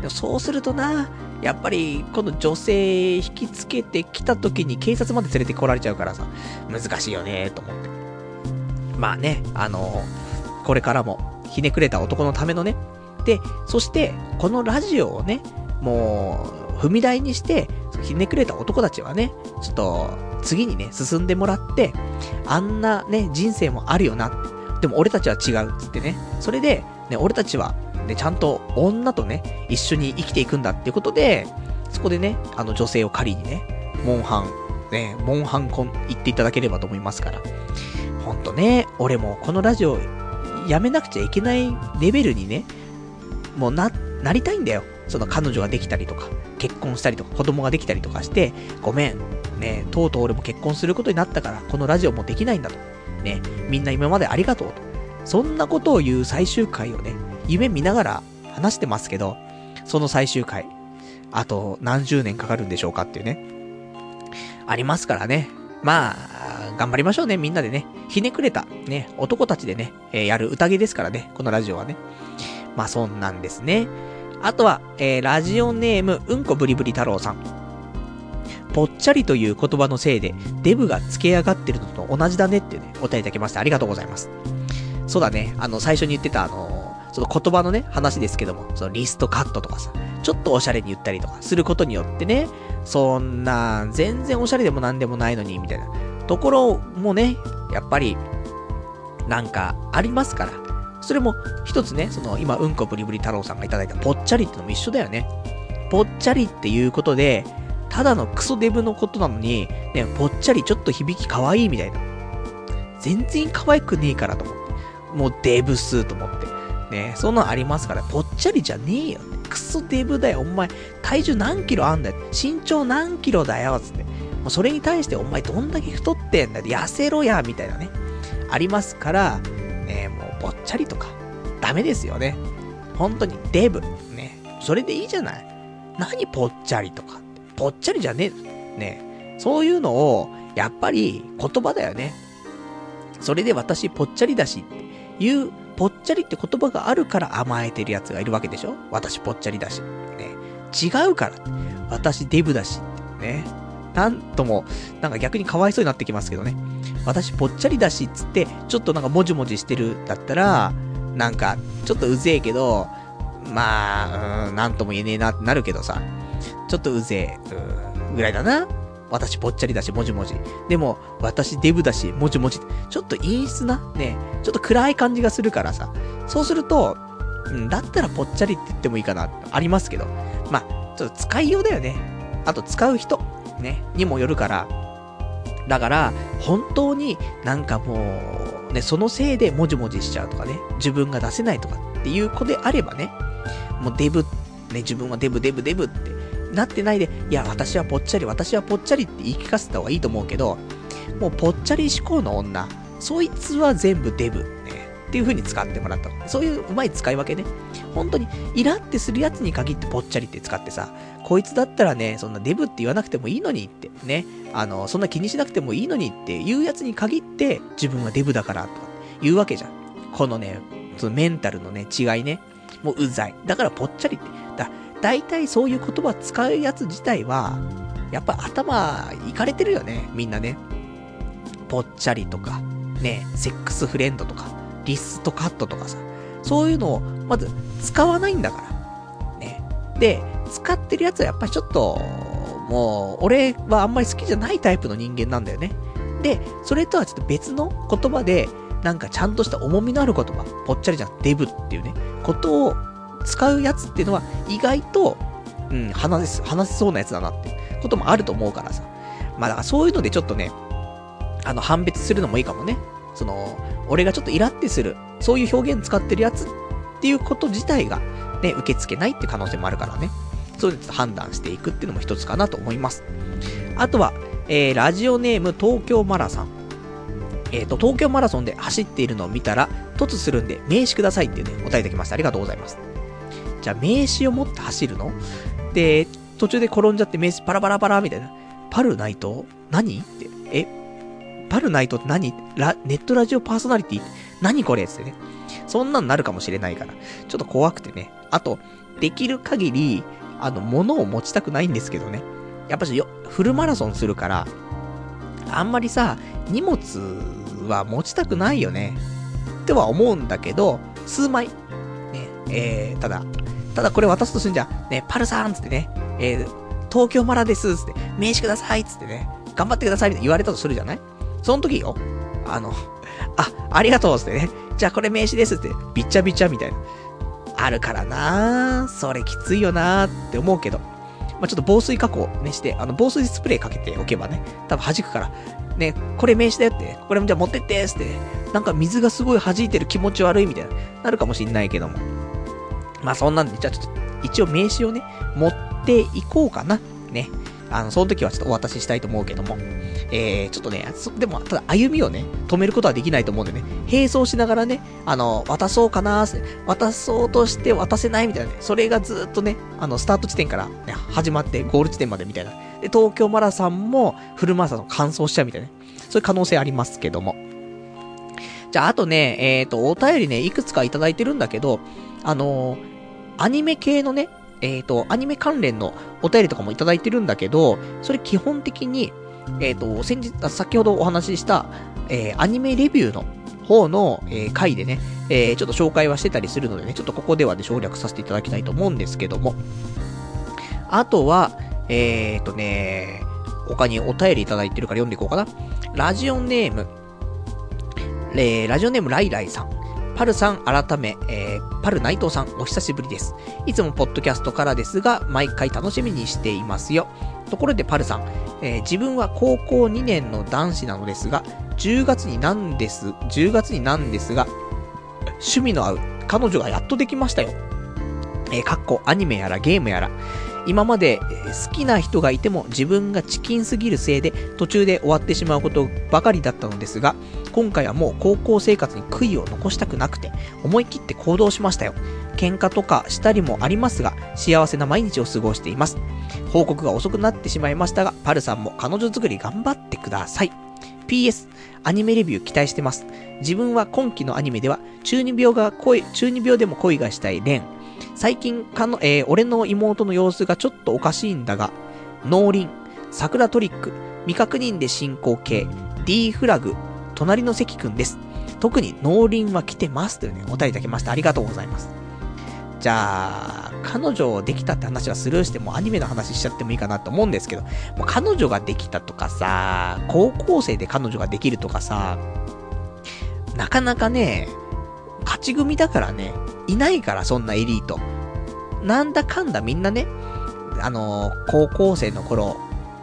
でもそうするとな、やっぱり、この女性引きつけてきた時に警察まで連れてこられちゃうからさ、難しいよね、と思って。まあね、あのこれからも、ひねくれた男のためのね、で、そして、このラジオをね、もう、踏み台にして、ひねくれた男たちはね、ちょっと、次にね、進んでもらって、あんなね、人生もあるよな。でも俺たちは違うっつってね。それで、ね、俺たちは、ね、ちゃんと女とね、一緒に生きていくんだっていうことで、そこでね、あの女性を借りにね、モンハン、ね、モンハンコン言っていただければと思いますから。ほんとね、俺もこのラジオやめなくちゃいけないレベルにね、もうな、なりたいんだよ。その彼女ができたりとか、結婚したりとか、子供ができたりとかして、ごめん。ね、とうとう俺も結婚することになったから、このラジオもできないんだと。ね、みんな今までありがとうと。そんなことを言う最終回をね、夢見ながら話してますけど、その最終回、あと何十年かかるんでしょうかっていうね。ありますからね。まあ、頑張りましょうね、みんなでね。ひねくれた、ね、男たちでね、えー、やる宴ですからね、このラジオはね。まあ、そんなんですね。あとは、えー、ラジオネーム、うんこブリブリ太郎さん。ぽっちゃりという言葉のせいで、デブが付け上がってるのと同じだねってね、お便りいただきましてありがとうございます。そうだね、あの、最初に言ってたあのー、その言葉のね、話ですけども、そのリストカットとかさ、ちょっとおしゃれに言ったりとかすることによってね、そんな、全然おしゃれでもなんでもないのに、みたいなところもね、やっぱり、なんか、ありますから。それも、一つね、その、今、うんこブリブリ太郎さんがいただいたぽっちゃりってのも一緒だよね。ぽっちゃりっていうことで、ただのクソデブのことなのに、ね、ぽっちゃりちょっと響き可愛いみたいな。全然可愛くねえからと思って。もうデブスと思って。ね、そんなのありますから、ぽっちゃりじゃねえよ。クソデブだよ。お前、体重何キロあんだよ。身長何キロだよ。つって。もうそれに対してお前どんだけ太ってんだよ。痩せろや。みたいなね。ありますから、ね、もうぽっちゃりとか、ダメですよね。本当にデブ。ね。それでいいじゃない。何ぽっちゃりとか。ぽっちゃりじゃねえ。ね。そういうのを、やっぱり言葉だよね。それで私ぽっちゃりだしっていうぽっちゃりって言葉があるから甘えてる奴がいるわけでしょ？私ぽっちゃりだし。ね。違うから。私デブだし。ね。なんとも、なんか逆にかわいそうになってきますけどね。私ぽっちゃりだしっつって、ちょっとなんかもじもじしてるだったら、なんか、ちょっとうぜえけど、まあ、うん、なんとも言えねえなってなるけどさ。ちょっとうぜえ、うん、ぐらいだな。私ぽっちゃりだし、もじもじ。でも、私デブだし、もじもじ。ちょっと陰湿な、ね、ちょっと暗い感じがするからさ。そうすると、うん、だったらぽっちゃりって言ってもいいかな、ありますけど。まあ、ちょっと使いようだよね。あと使う人、ね、にもよるから。だから、本当になんかもう、ね、そのせいでもじもじしちゃうとかね、自分が出せないとかっていう子であればね、もうデブ、ね、自分はデブデブデブってなってないで、いや、私はぽっちゃり、私はぽっちゃりって言い聞かせた方がいいと思うけど、もうぽっちゃり思考の女、そいつは全部デブ、ね、っていう風に使ってもらったそういううまい使い分けね。本当に、イラってするやつに限ってぽっちゃりって使ってさ、こいつだったらね、そんなデブって言わなくてもいいのにって、ね、あの、そんな気にしなくてもいいのにっていうやつに限って、自分はデブだからとか言うわけじゃん。このね、そのメンタルのね、違いね。もううざい。だからぽっちゃりって。大体そういう言葉使うやつ自体は、やっぱ頭いかれてるよね、みんなね。ぽっちゃりとか、ね、セックスフレンドとか、リストカットとかさ、そういうのを、まず使わないんだから。ね。で、使ってるやつはやっぱりちょっと、もう、俺はあんまり好きじゃないタイプの人間なんだよね。で、それとはちょっと別の言葉で、なんかちゃんとした重みのある言葉、ぽっちゃりじゃん、デブっていうね、ことを使うやつっていうのは意外と、うん、話せ、話せそうなやつだなってこともあると思うからさ。まあだからそういうのでちょっとね、あの、判別するのもいいかもね。その、俺がちょっとイラってする、そういう表現使ってるやつっていうこと自体が、ね、受け付けないって可能性もあるからね。そういうの判断していくっていうのも一つかなと思います。あとは、えー、ラジオネーム東京マラソン。えっ、ー、と、東京マラソンで走っているのを見たら、突するんで名刺くださいっていうね、お答えいただきました。ありがとうございます。じゃあ名刺を持って走るの？で、途中で転んじゃって名刺パラパラパラみたいな。パルナイト？何？って。え？パルナイトって何？ラネットラジオパーソナリティ？何これ？ってね。そんなんなるかもしれないから。ちょっと怖くてね。あと、できる限り、あの、物を持ちたくないんですけどね。やっぱしよ、フルマラソンするから、あんまりさ、荷物は持ちたくないよね。っては思うんだけど、数枚。ね、えー、ただ、ただこれ渡すとするんじゃん。ね、パルさんつってね、えー、東京マラですつって、名刺くださいつってね、頑張ってくださいって言われたとするじゃない？その時よ、あの、あ、ありがとうつってね、じゃあこれ名刺ですって、びっちゃびちゃみたいな。あるからなそれきついよなーって思うけど。まあ、ちょっと防水加工ねして、あの、防水スプレーかけておけばね、多分弾くから、ね、これ名刺だよって、これもじゃあ持ってってーって、なんか水がすごい弾いてる気持ち悪いみたいな、なるかもしんないけども。まあそんなんで、じゃあちょっと、一応名刺をね、持っていこうかな。ね。あの、その時はちょっとお渡ししたいと思うけども。えー、ちょっとね、でも、ただ歩みをね、止めることはできないと思うんでね、並走しながらね、あの、渡そうかなーって渡そうとして渡せないみたいなね、それがずっとね、あの、スタート地点から、ね、始まってゴール地点までみたいな。で、東京マラソンもフルマラソン完走しちゃうみたいなね、そういう可能性ありますけども。じゃあ、あとね、えっ、ー、と、お便りね、いくつかいただいてるんだけど、あのー、アニメ系のね、えっ、ー、と、アニメ関連のお便りとかもいただいてるんだけど、それ基本的に、えっ、と、先日、先ほどお話しした、えアニメレビューの方の、え回でね、えちょっと紹介はしてたりするのでね、ちょっとここではね、省略させていただきたいと思うんですけども。あとは、えっ、とね、他にお便りいただいてるから読んでいこうかな。ラジオネーム、えー、ラジオネームライライさん。パルさん改め、えー、パル内藤さんお久しぶりです。いつもポッドキャストからですが、毎回楽しみにしていますよ。ところでパルさん、えー、自分は高校2年の男子なのですが、10月になんです、10月になんですが、趣味の合う彼女がやっとできましたよ。えー、かっこアニメやらゲームやら、今まで好きな人がいても自分がチキンすぎるせいで途中で終わってしまうことばかりだったのですが、今回はもう高校生活に悔いを残したくなくて、思い切って行動しましたよ。喧嘩とかしたりもありますが、幸せな毎日を過ごしています。報告が遅くなってしまいましたが、パルさんも彼女作り頑張ってください。PS、アニメレビュー期待してます。自分は今期のアニメでは、中二病が恋、中二病でも恋がしたいレン、最近かの、えー、俺の妹の様子がちょっとおかしいんだが、農林、桜トリック、未確認で進行形、D フラグ、隣の関くんです。特に農林は来てますというね、お便りいただきました。ありがとうございます。じゃあ、彼女できたって話はスルーしてもアニメの話しちゃってもいいかなと思うんですけど、もう彼女ができたとかさ、高校生で彼女ができるとかさ、なかなかね、勝ち組だからね、いないから、そんなエリート。なんだかんだみんなね、あのー、高校生の頃、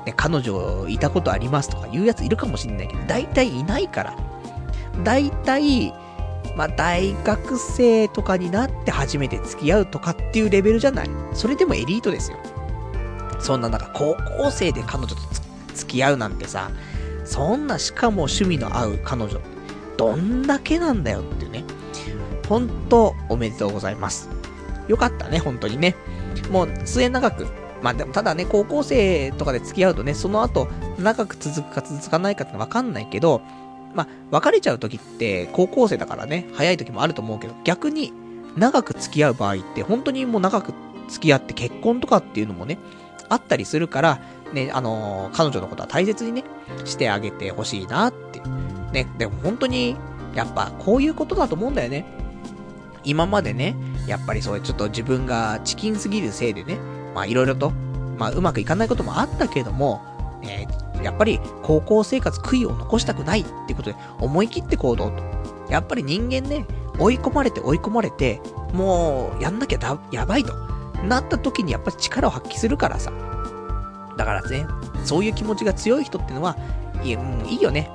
ね、彼女いたことありますとか言うやついるかもしんないけど、大体いないから。大体、まあ、大学生とかになって初めて付き合うとかっていうレベルじゃない。それでもエリートですよ。そんな中、高校生で彼女と付き合うなんてさ、そんなしかも趣味の合う彼女、どんだけなんだよっていうね。本当おめでとうございます。よかったね、本当にね。もう末長く。まあでもただね、高校生とかで付き合うとね、その後、長く続くか続かないかってわかんないけど、まあ、別れちゃう時って高校生だからね、早い時もあると思うけど、逆に長く付き合う場合って、本当にもう長く付き合って結婚とかっていうのもね、あったりするから、ね、あのー、彼女のことは大切にね、してあげてほしいなって。ね、でも本当に、やっぱこういうことだと思うんだよね。今までね、やっぱりそういうちょっと自分がチキンすぎるせいでね、まあいろいろと、まあうまくいかないこともあったけれども、えー、やっぱり高校生活悔いを残したくないってことで思い切って行動と。やっぱり人間ね、追い込まれて追い込まれて、もうやんなきゃだ、やばいと。なった時にやっぱり力を発揮するからさ。だからね、そういう気持ちが強い人ってのは、いい,、う、いいよね。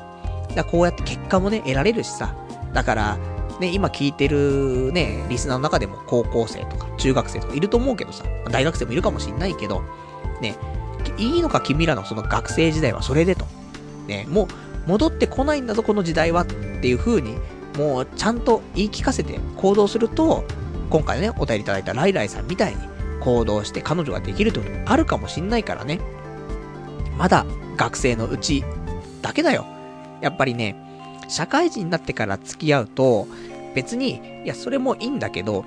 だこうやって結果もね、得られるしさ。だから、ね、今聞いてるね、リスナーの中でも高校生とか中学生とかいると思うけどさ、大学生もいるかもしんないけど、ね、いいのか君らのその学生時代はそれでと。ね、もう戻ってこないんだぞこの時代はっていう風に、もうちゃんと言い聞かせて行動すると、今回ね、お便りいただいたライライさんみたいに行動して彼女ができるってこともあるかもしんないからね。まだ学生のうちだけだよ。やっぱりね、社会人になってから付き合うと、別に、いや、それもいいんだけど、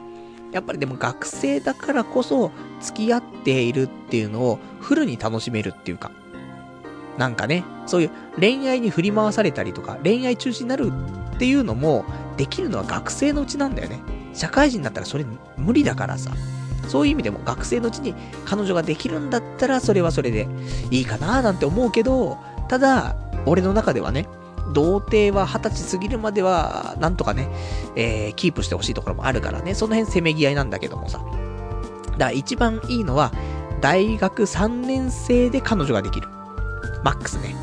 やっぱりでも学生だからこそ付き合っているっていうのをフルに楽しめるっていうか、なんかね、そういう恋愛に振り回されたりとか、恋愛中止になるっていうのもできるのは学生のうちなんだよね。社会人だったらそれ無理だからさ。そういう意味でも学生のうちに彼女ができるんだったらそれはそれでいいかななんて思うけど、ただ、俺の中ではね、童貞は二十歳過ぎるまでは、なんとかね、えー、キープしてほしいところもあるからね、その辺せめぎ合いなんだけどもさ。だから一番いいのは、大学3年生で彼女ができる。マックスね。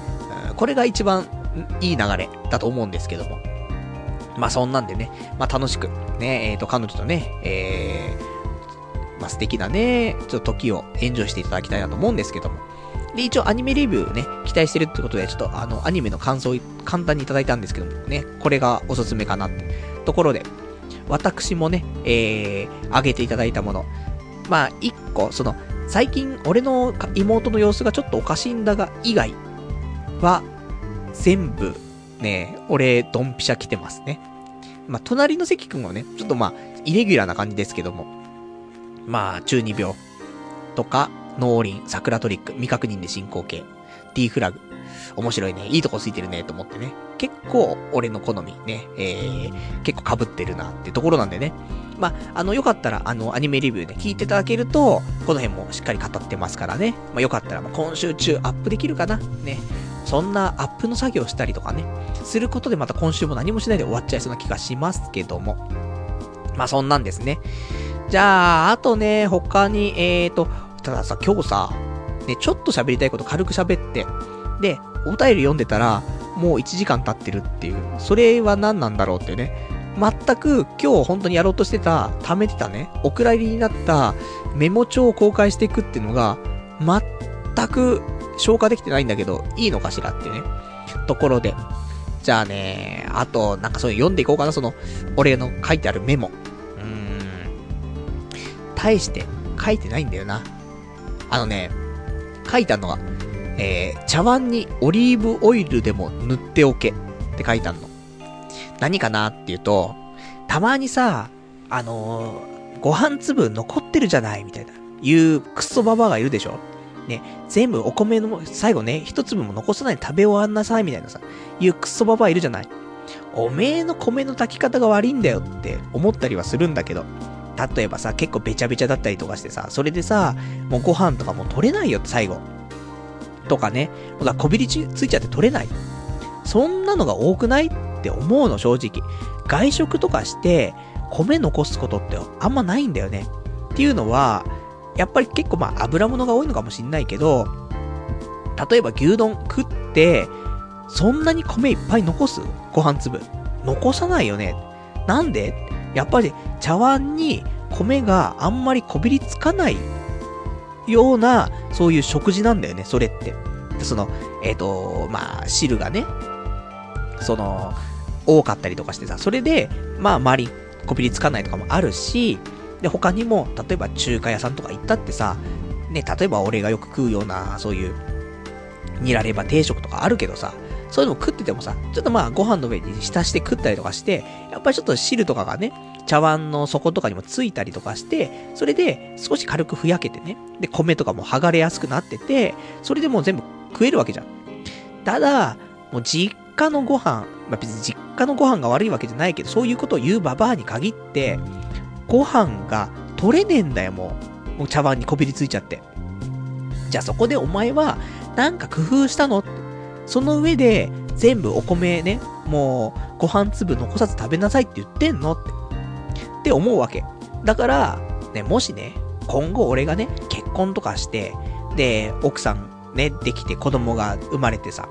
これが一番いい流れだと思うんですけども。まあそんなんでね、まあ楽しく、ね、えっ、ー、と、彼女とね、えー、まあ素敵なね、ちょっと時をエンジョイしていただきたいなと思うんですけども。で、一応アニメレビューね、期待してるってことで、ちょっとあの、アニメの感想を簡単にいただいたんですけどもね、これがおすすめかなってところで、私もね、えー、あげていただいたもの。まあ、一個、その、最近、俺の妹の様子がちょっとおかしいんだが、以外は、全部、ね、俺、ドンピシャ来てますね。まあ、隣の関君はね、ちょっとまあ、イレギュラーな感じですけども、まあ、中二病とか、農林、桜トリック、未確認で進行形、D フラグ。面白いね。いいとこついてるね、と思ってね。結構、俺の好みね、えー、結構被ってるなってところなんでね。まあ、あの、よかったら、あの、アニメレビューね、聞いていただけると、この辺もしっかり語ってますからね。まあ、よかったら、まあ、今週中アップできるかなね。そんなアップの作業したりとかね、することでまた今週も何もしないで終わっちゃいそうな気がしますけども。まあ、そんなんですね。じゃあ、あとね、他に、えーと、たださ、今日さ、ね、ちょっと喋りたいこと軽く喋って、で、お便り読んでたら、もう1時間経ってるっていう。それは何なんだろうっていうね。全く今日本当にやろうとしてた、貯めてたね、お蔵入りになったメモ帳を公開していくっていうのが、全く消化できてないんだけど、いいのかしらってね。ところで。じゃあね、あと、なんかそういう読んでいこうかな、その、俺の書いてあるメモ。うーん。大して書いてないんだよな。あのね、書いたのは、えー、茶碗にオリーブオイルでも塗っておけって書いてあるの。何かなっていうと、たまにさ、あのー、ご飯粒残ってるじゃないみたいな、いうクソババアがいるでしょ。ね、全部お米の、最後ね、一粒も残さないで食べ終わんなさいみたいなさ、いうクソババアいるじゃない。おめえの米の炊き方が悪いんだよって思ったりはするんだけど、例えばさ、結構べちゃべちゃだったりとかしてさ、それでさ、もうご飯とかも取れないよ最後。とかね、がこびりついちゃって取れない。そんなのが多くないって思うの、正直。外食とかして、米残すことってあんまないんだよね。っていうのは、やっぱり結構まあ油物が多いのかもしんないけど、例えば牛丼食って、そんなに米いっぱい残す？ご飯粒。残さないよね。なんで？やっぱり茶碗に米があんまりこびりつかないような、そういう食事なんだよね、それって。その、えっ、ー、と、まあ、汁がね、その、多かったりとかしてさ、それで、まあ、周りこびりつかないとかもあるし、で、他にも、例えば中華屋さんとか行ったってさ、ね、例えば俺がよく食うような、そういう、ニラレバ定食とかあるけどさ、そういうの食っててもさ、ちょっとまあご飯の上に浸して食ったりとかして、やっぱりちょっと汁とかがね、茶碗の底とかにもついたりとかして、それで少し軽くふやけてね、で、米とかも剥がれやすくなってて、それでもう全部食えるわけじゃん。ただ、もう実家のご飯、まあ、別に実家のご飯が悪いわけじゃないけど、そういうことを言うババアに限って、ご飯が取れねえんだよ、もう。もう茶碗にこびりついちゃって。じゃあそこでお前は、なんか工夫したの？その上で、全部お米ね、もう、ご飯粒残さず食べなさいって言ってんのって。って思うわけ。だから、ね、もしね、今後俺がね、結婚とかして、で、奥さんね、できて子供が生まれてさ、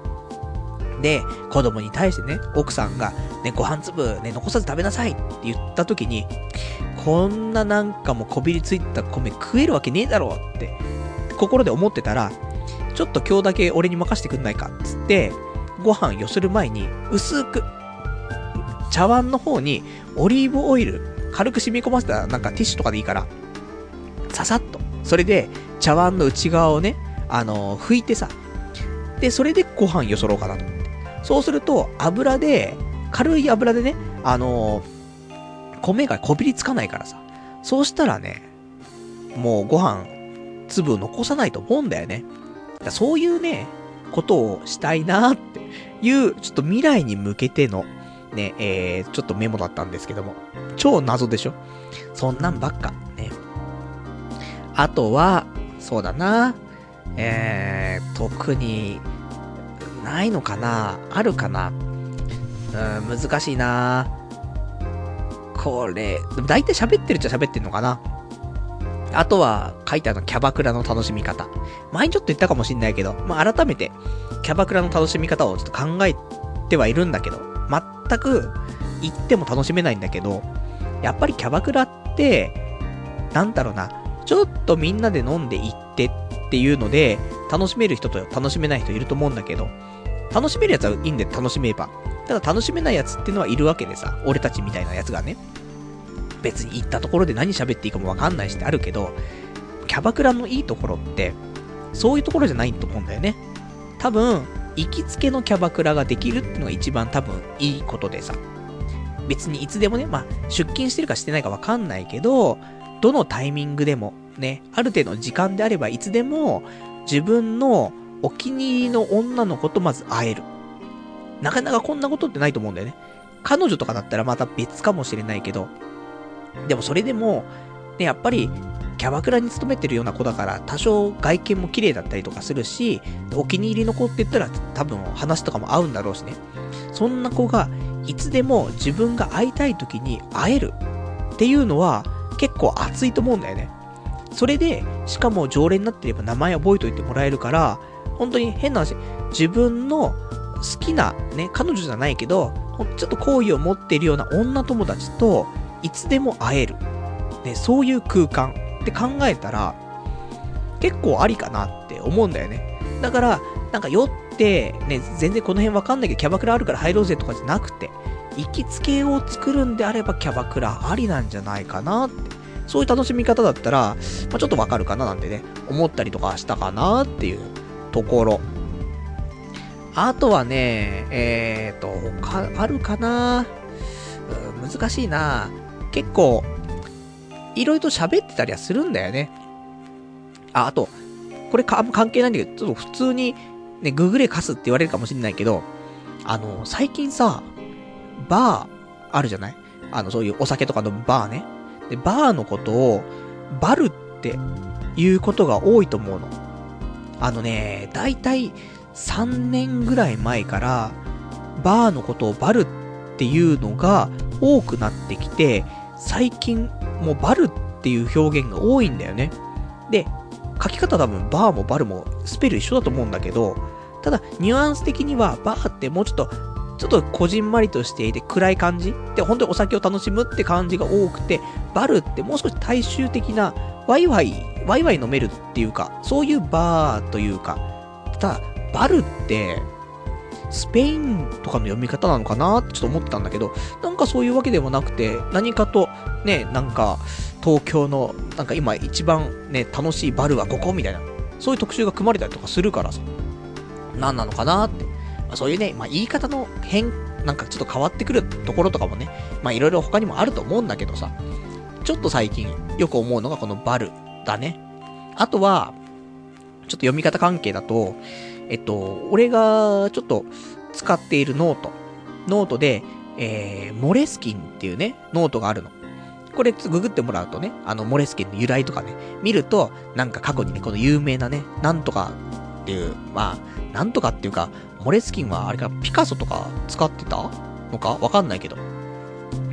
で、子供に対してね、奥さんが、ね、ご飯粒ね、残さず食べなさいって言った時に、こんななんかもこびりついた米食えるわけねえだろうって、心で思ってたら、ちょっと今日だけ俺に任せてくんないかっつって、ご飯よする前に、薄く、茶碗の方にオリーブオイル、軽く染み込ませたなんかティッシュとかでいいから、ささっと。それで、茶碗の内側をね、あのー、拭いてさ。で、それでご飯よそろうかなと思って。そうすると、油で、軽い油でね、あのー、米がこびりつかないからさ。そうしたらね、もうご飯、粒残さないと思うんだよね。だそういうね、ことをしたいなっていう、ちょっと未来に向けての、ね、えー、ちょっとメモだったんですけども。超謎でしょ？そんなんばっか。ね。あとは、そうだな。えー、特に、ないのかな？あるかな？うん、難しいなこれ、でも大体喋ってるっちゃ喋ってんのかな？あとは、書いてあるのキャバクラの楽しみ方。前にちょっと言ったかもしんないけど、まあ、改めて、キャバクラの楽しみ方をちょっと考えてはいるんだけど、全く行っても楽しめないんだけど、やっぱりキャバクラって、なんだろうな、ちょっとみんなで飲んで行ってっていうので、楽しめる人と楽しめない人いると思うんだけど、楽しめるやつはいいんで楽しめば。ただ楽しめないやつっていうのはいるわけでさ、俺たちみたいなやつがね。別に行ったところで何喋っていいかもわかんないしってあるけど、キャバクラのいいところって、そういうところじゃないと思うんだよね。多分、行きつけのキャバクラができるっていうのが一番多分いいことでさ。別にいつでもね、まあ、出勤してるかしてないかわかんないけど、どのタイミングでも、ね、ある程度の時間であればいつでも、自分のお気に入りの女の子とまず会える。なかなかこんなことってないと思うんだよね。彼女とかだったらまた別かもしれないけど、でもそれでも、ね、やっぱり、キャバクラに勤めてるような子だから、多少外見も綺麗だったりとかするし、お気に入りの子って言ったら多分話とかも合うんだろうしね。そんな子が、いつでも自分が会いたい時に会えるっていうのは結構熱いと思うんだよね。それで、しかも常連になっていれば名前覚えといてもらえるから、本当に変な話、自分の好きな、ね、彼女じゃないけど、ちょっと好意を持っているような女友達といつでも会える。ね、そういう空間って考えたら、結構ありかなって思うんだよね。だから、なんか酔って、ね、全然この辺わかんないけど、キャバクラあるから入ろうぜとかじゃなくて、行きつけを作るんであればキャバクラありなんじゃないかなって。そういう楽しみ方だったら、まあ、ちょっとわかるかななんてね、思ったりとかしたかなっていうところ。あとはね、えーと、他あるかな？難しいな結構、いろいろと喋ってたりはするんだよね。あ、あと、これか関係ないんだけど、ちょっと普通に、ね、ググレカスって言われるかもしれないけど、あの、最近さ、バー、あるじゃない？あの、そういうお酒とか飲むバーね。で、バーのことを、バルっていうことが多いと思うの。あのね、だいたい3年ぐらい前から、バーのことをバルっていうのが多くなってきて、最近もうバルっていう表現が多いんだよね。で、書き方多分バーもバルもスペル一緒だと思うんだけど、ただニュアンス的にはバーってもうちょっと、ちょっとこじんまりとしていて暗い感じ？で、本当にお酒を楽しむって感じが多くて、バルってもう少し大衆的な、ワイワイ、ワイワイ飲めるっていうか、そういうバーというか、ただ、バルって、スペインとかの読み方なのかなってちょっと思ったんだけど、なんかそういうわけでもなくて、何かと、ね、なんか、東京の、なんか今一番ね、楽しいバルはここみたいな、そういう特集が組まれたりとかするからさ、何なのかなって。まあ、そういうね、まあ、言い方の変、なんかちょっと変わってくるところとかもね、まあいろいろ他にもあると思うんだけどさ、ちょっと最近よく思うのがこのバルだね。あとは、ちょっと読み方関係だと、えっと、俺がちょっと使っているノート。ノートで、えー、モレスキンっていうね、ノートがあるの。これ、ググってもらうとね、あの、モレスキンの由来とかね、見ると、なんか過去にね、この有名なね、なんとかっていう、まあ、なんとかっていうか、モレスキンはあれか、ピカソとか使ってた？のか？わかんないけど。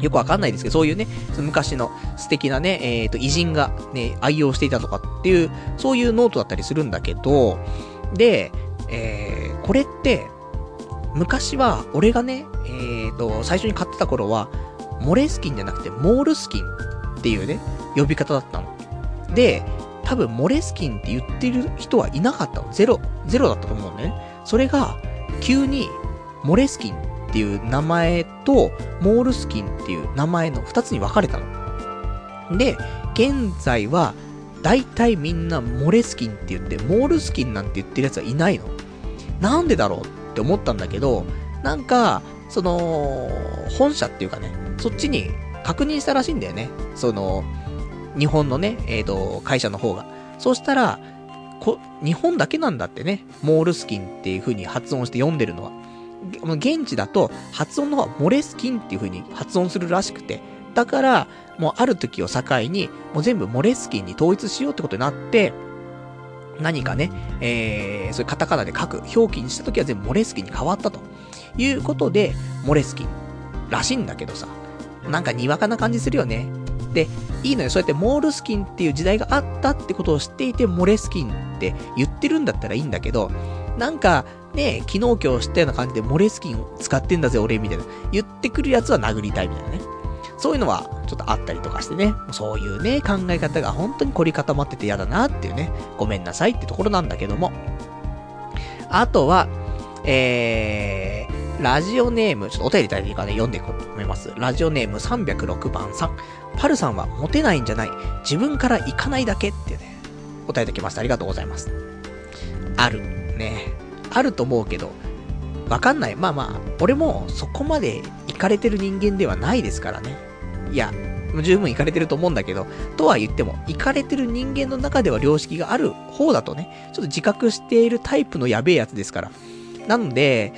よくわかんないですけど、そういうね、昔の素敵なね、えっ、ー、と、偉人がね、愛用していたとかっていう、そういうノートだったりするんだけど、で、えー、これって、昔は、俺がね、えーと、最初に買ってた頃は、モレスキンじゃなくて、モールスキンっていうね、呼び方だったの。で、多分、モレスキンって言ってる人はいなかったの。ゼロ、ゼロだったと思うね。それが、急に、モレスキンっていう名前と、モールスキンっていう名前の二つに分かれたの。で、現在は、大体みんなモレスキンって言って、モールスキンなんて言ってる奴はいないの。なんでだろうって思ったんだけど、なんか、その、本社っていうかね、そっちに確認したらしいんだよね。その、日本のね、えっ、ー、と、会社の方が。そうしたら、こ、日本だけなんだってね、モールスキンっていう風に発音して読んでるのは。現地だと発音の方はモレスキンっていう風に発音するらしくて、だから、もうある時を境に、もう全部モレスキンに統一しようってことになって、何かね、えー、そういうカタカナで書く、表記にした時は全部モレスキンに変わったということで、モレスキンらしいんだけどさ、なんかにわかな感じするよね。で、いいのよ。そうやってモールスキンっていう時代があったってことを知っていて、モレスキンって言ってるんだったらいいんだけど、なんか、ね、昨日今日知ったような感じでモレスキンを使ってんだぜ、俺、みたいな。言ってくるやつは殴りたいみたいなね。そういうのはちょっとあったりとかしてね、そういうね、考え方が本当に凝り固まってて嫌だなっていうね、ごめんなさいってところなんだけども。あとは、えー、ラジオネーム、ちょっとお便りいただいていいかね、読んでいこうと思います。ラジオネーム306番さん。パルさんはモテないんじゃない。自分から行かないだけってね、答えていきました。ありがとうございます。ある。ね。あると思うけど、わかんない。まあまあ、俺もそこまで行かれてる人間ではないですからね。いや、十分行かれてると思うんだけど、とは言っても、行かれてる人間の中では良識がある方だとね、ちょっと自覚しているタイプのやべえやつですから。なので、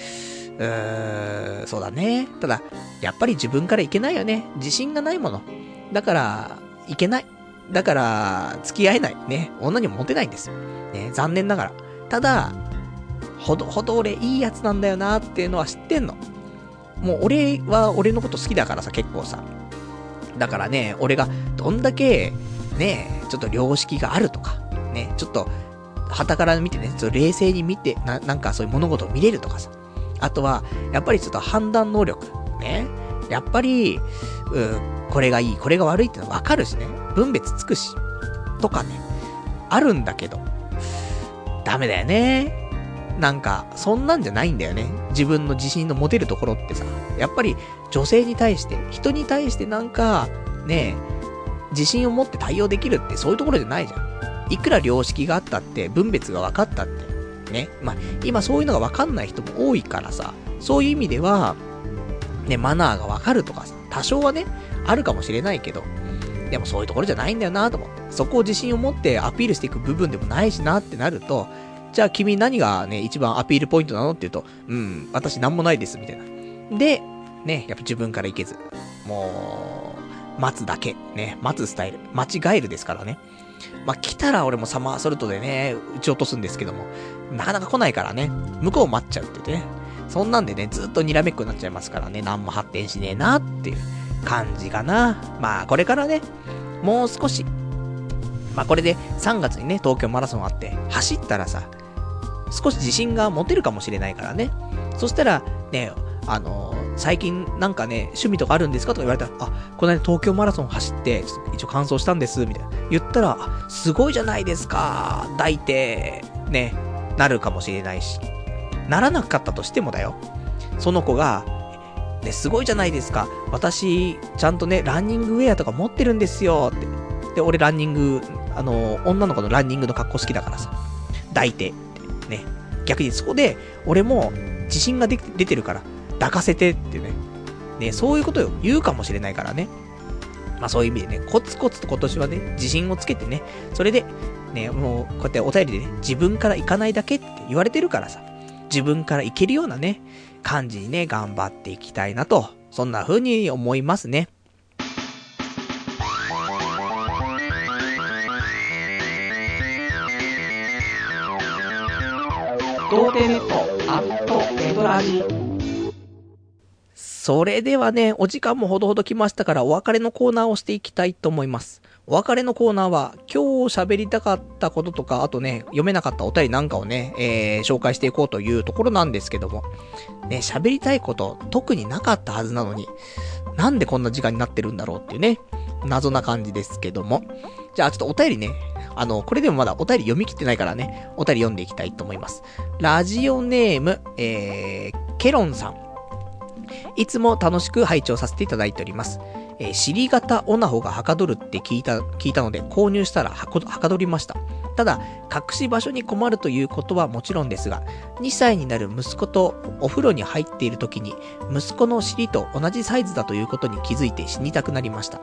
うーん、そうだね。ただ、やっぱり自分からいけないよね。自信がないもの。だから、いけない。だから、付き合えない。ね。女にもモテないんですよ。ね。残念ながら。ただ、ほどほど俺いいやつなんだよなっていうのは知ってんの。もう俺は俺のこと好きだからさ、結構さ。だからね、俺がどんだけ、ね、ちょっと良識があるとか、ね、ちょっと、旗から見てね、ちょっと冷静に見て、な、なんかそういう物事を見れるとかさ。あとは、やっぱりちょっと判断能力。ね。やっぱり、うんこれがいい、これが悪いってのわかるしね。分別つくし。とかね。あるんだけど。ダメだよね。なんか、そんなんじゃないんだよね。自分の自信の持てるところってさ。やっぱり、女性に対して、人に対してなんか、ね自信を持って対応できるってそういうところじゃないじゃん。いくら良識があったって、分別が分かったって。ね。まあ、今そういうのが分かんない人も多いからさ、そういう意味では、ね、マナーが分かるとかさ、多少はね、あるかもしれないけど、でもそういうところじゃないんだよなと思って。そこを自信を持ってアピールしていく部分でもないしなってなると、じゃあ君何がね、一番アピールポイントなのって言うと、うん、私何もないです、みたいな。で、ね、やっぱ自分からいけず、もう、待つだけ、ね、待つスタイル、間違えるですからね。まあ、来たら俺もサマーソルトでね、撃ち落とすんですけども、なかなか来ないからね、向こう待っちゃうって言ってね。そんなんでね、ずっとにらめっこになっちゃいますからね、何も発展しねえなっていう感じかな。まあ、これからね、もう少し、まあこれで3月にね、東京マラソンあって、走ったらさ、少し自信が持てるかもしれないからね。そしたら、ね、あのー、最近なんかね、趣味とかあるんですか？とか言われたら、あ、この間東京マラソン走って、一応完走したんです、みたいな。言ったら、すごいじゃないですか、抱いて、ね、なるかもしれないし。ならなかったとしてもだよ。その子が、ね、すごいじゃないですか。私、ちゃんとね、ランニングウェアとか持ってるんですよ、って。で、俺ランニング、あの、女の子のランニングの格好好きだからさ。抱いて、ね。逆にそこで、俺も自信が出てるから、抱かせてってね。ね、そういうことを言うかもしれないからね。まあそういう意味でね、コツコツと今年はね、自信をつけてね、それで、ね、もうこうやってお便りでね、自分から行かないだけって言われてるからさ、自分から行けるようなね、感じにね、頑張っていきたいなと、そんな風に思いますね。童貞ネットアットネトラジそれではね、お時間もほどほど来ましたからお別れのコーナーをしていきたいと思います。お別れのコーナーは、今日喋りたかったこととか、あとね、読めなかったお便りなんかをね、えー、紹介していこうというところなんですけども、ね、喋りたいこと、特になかったはずなのに、なんでこんな時間になってるんだろうっていうね、謎な感じですけども。じゃあちょっとお便りね、あの、これでもまだお便り読み切ってないからね、お便り読んでいきたいと思います。ラジオネーム、えー、ケロンさん。いつも楽しく拝聴させていただいております。えー、尻型オナホがはかどるって聞いた、聞いたので購入したらはかどりました。ただ、隠し場所に困るということはもちろんですが、2歳になる息子とお風呂に入っている時に、息子の尻と同じサイズだということに気づいて死にたくなりました。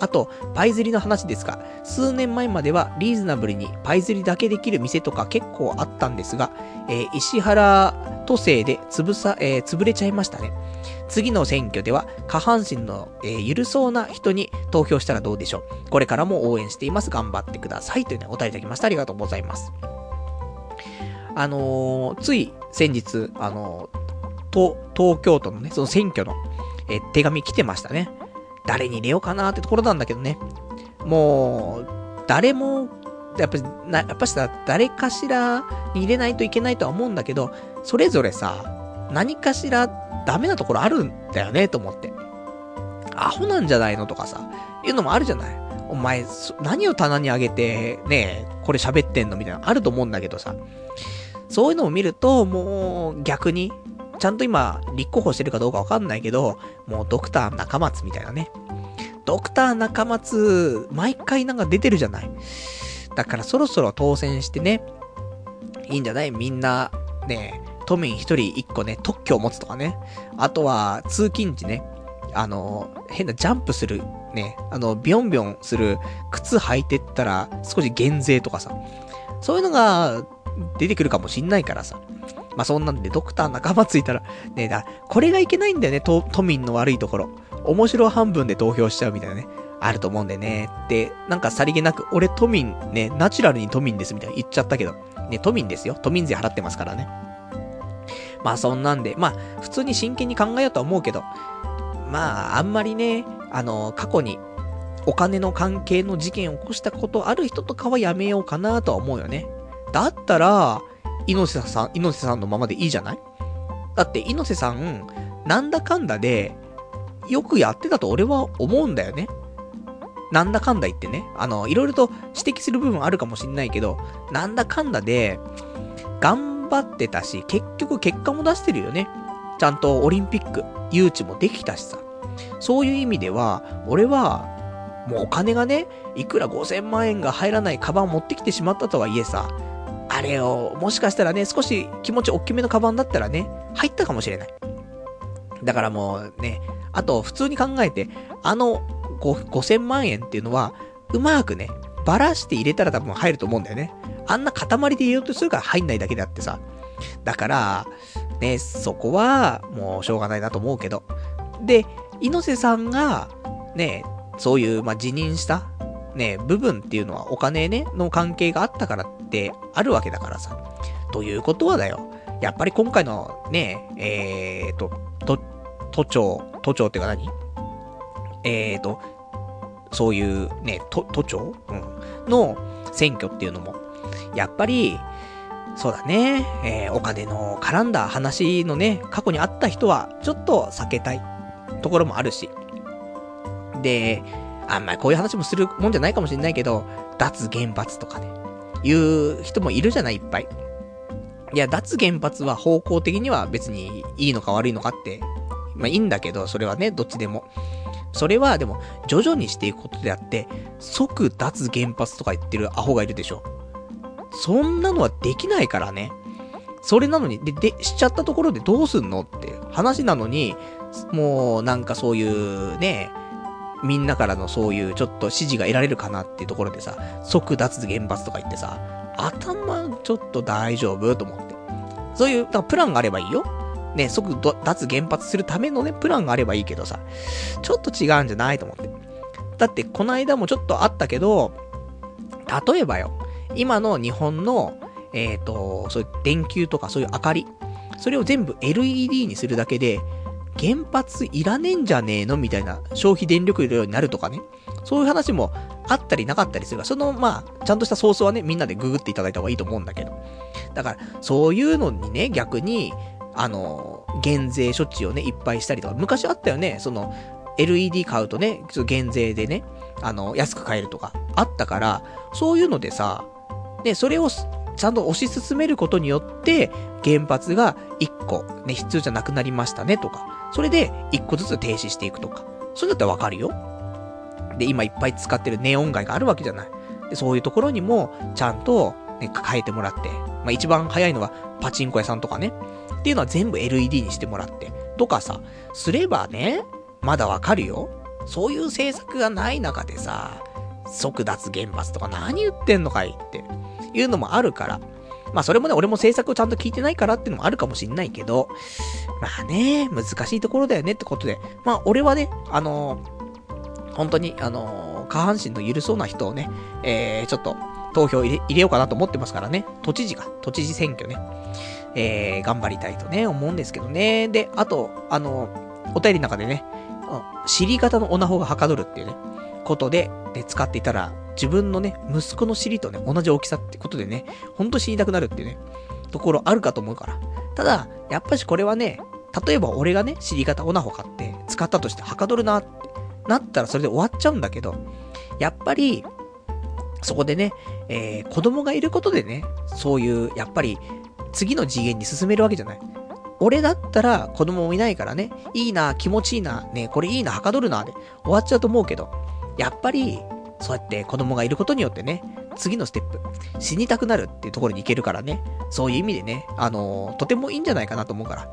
あと、パイ釣りの話ですが、数年前まではリーズナブルにパイ釣りだけできる店とか結構あったんですが、えー、石原都政で潰さ、えー、潰れちゃいましたね。次の選挙では下半身の、えー、緩そうな人に投票したらどうでしょう。これからも応援しています。頑張ってください。というね、お便りいただきました。ありがとうございます。あのー、つい先日、あのー、東京都のね、その選挙の、え手紙来てましたね。誰に入れようかなってところなんだけどね。もう、誰も、やっぱり、な、やっぱしさ、誰かしらに入れないといけないとは思うんだけど、それぞれさ、何かしらダメなところあるんだよね、と思って。アホなんじゃないのとかさ、いうのもあるじゃないお前、何を棚にあげて、ねこれ喋ってんのみたいな、あると思うんだけどさ。そういうのを見ると、もう、逆に、ちゃんと今、立候補してるかどうかわかんないけど、もうドクター中松みたいなね。ドクター中松、毎回なんか出てるじゃない。だからそろそろ当選してね、いいんじゃない？みんな、ね、都民一人一個ね、特許を持つとかね。あとは、通勤時ね、あの、変なジャンプする、ね、あの、ビョンビョンする靴履いてったら少し減税とかさ。そういうのが出てくるかもしんないからさ。まあ、そんなんでドクター仲間ついたら、ねだ、これがいけないんだよね、都、民の悪いところ。面白半分で投票しちゃうみたいなね。あると思うんでね。で、なんかさりげなく、俺都民、ね、ナチュラルに都民ですみたいな言っちゃったけど。ね、都民ですよ。都民税払ってますからね。まあそんなんで、まあ普通に真剣に考えようとは思うけど、まああんまりね、あの、過去にお金の関係の事件を起こしたことある人とかはやめようかなとは思うよね。だったら、猪瀬さん、猪瀬さんのままでいいじゃない？だって猪瀬さん、なんだかんだで、よくやってたと俺は思うんだよね。なんだかんだ言ってね。あの、いろいろと指摘する部分あるかもしんないけど、なんだかんだで、頑張ってたし、結局結果も出してるよね。ちゃんとオリンピック、誘致もできたしさ。そういう意味では、俺は、もうお金がね、いくら5000万円が入らないカバン持ってきてしまったとはいえさ、あれを、もしかしたらね、少し気持ち大きめのカバンだったらね、入ったかもしれない。だからもうね、あと普通に考えて、あの5000万円っていうのは、うまくね、ばらして入れたら多分入ると思うんだよね。あんな塊で入れようとするから入んないだけであってさ。だから、ね、そこは、もうしょうがないなと思うけど。で、猪瀬さんが、ね、そういう、まあ、辞任した、ね、部分っていうのはお金ね、の関係があったからってあるわけだからさ。ということはだよ。やっぱり今回のね、えーと、と、都庁、都庁っていうか何？えーと、そういうね、都、都庁？うん。の選挙っていうのも、やっぱり、そうだね、えー、お金の絡んだ話のね、過去にあった人は、ちょっと避けたいところもあるし。で、あんまりこういう話もするもんじゃないかもしれないけど、脱原発とかね、いう人もいるじゃない、いっぱい。いや、脱原発は方向的には別にいいのか悪いのかって、まあいいんだけど、それはね、どっちでも。それはでも、徐々にしていくことであって、即脱原発とか言ってるアホがいるでしょ。そんなのはできないからね。それなのに、で、で、しちゃったところでどうすんのって話なのに、もうなんかそういうね、みんなからのそういうちょっと指示が得られるかなっていうところでさ、即脱原発とか言ってさ、頭ちょっと大丈夫と思って。そういう、だからプランがあればいいよ。ね、即脱原発するためのね、プランがあればいいけどさ、ちょっと違うんじゃないと思って。だって、この間もちょっとあったけど、例えばよ、今の日本の、えっ、ー、と、そういう電球とかそういう明かり、それを全部 LED にするだけで、原発いらねえんじゃねえの？みたいな消費電力量になるとかね。そういう話もあったりなかったりするが、その、まあ、ちゃんとしたソースはね、みんなでググっていただいた方がいいと思うんだけど。だから、そういうのにね、逆に、あの、減税処置をね、いっぱいしたりとか、昔あったよね、その、LED 買うとね、ちょっと減税でね、あの、安く買えるとか、あったから、そういうのでさ、で、それをちゃんと推し進めることによって、原発が1個ね、必要じゃなくなりましたねとか、それで1個ずつ停止していくとか、そういうのってわかるよ。で、今いっぱい使ってるネオン街があるわけじゃない。で、そういうところにも、ちゃんと、ね、変えてもらって、まあ一番早いのはパチンコ屋さんとかね、っていうのは全部 LED にしてもらって、とかさ、すればね、まだわかるよ。そういう政策がない中でさ、即脱原発とか何言ってんのかいって。いうのもあるから。まあそれもね、俺も制作をちゃんと聞いてないからっていうのもあるかもしんないけど、まあね、難しいところだよねってことで、まあ俺はね、あのー、本当に、あのー、下半身の緩そうな人をね、えー、ちょっと投票入れ入れようかなと思ってますからね、都知事が、都知事選挙ね、えー、頑張りたいとね、思うんですけどね。で、あと、あのー、お便りの中でね、尻型のオナホがはかどるっていうね、ことで、で、使っていたら、自分のね、息子の尻とね、同じ大きさってことでね、ほんと死にたくなるっていうね、ところあるかと思うから。ただ、やっぱしこれはね、例えば俺がね、尻型オナホ買って使ったとしてはかどるなって。なったらそれで終わっちゃうんだけど、やっぱり、そこでね、えー、子供がいることでね、そういう、やっぱり、次の次元に進めるわけじゃない。俺だったら子供もいないからね、いいな、気持ちいいな、ね、これいいな、はかどるな、で終わっちゃうと思うけど、やっぱり、そうやって子供がいることによってね、次のステップ、死にたくなるっていうところに行けるからね、そういう意味でね、あのー、とてもいいんじゃないかなと思うから。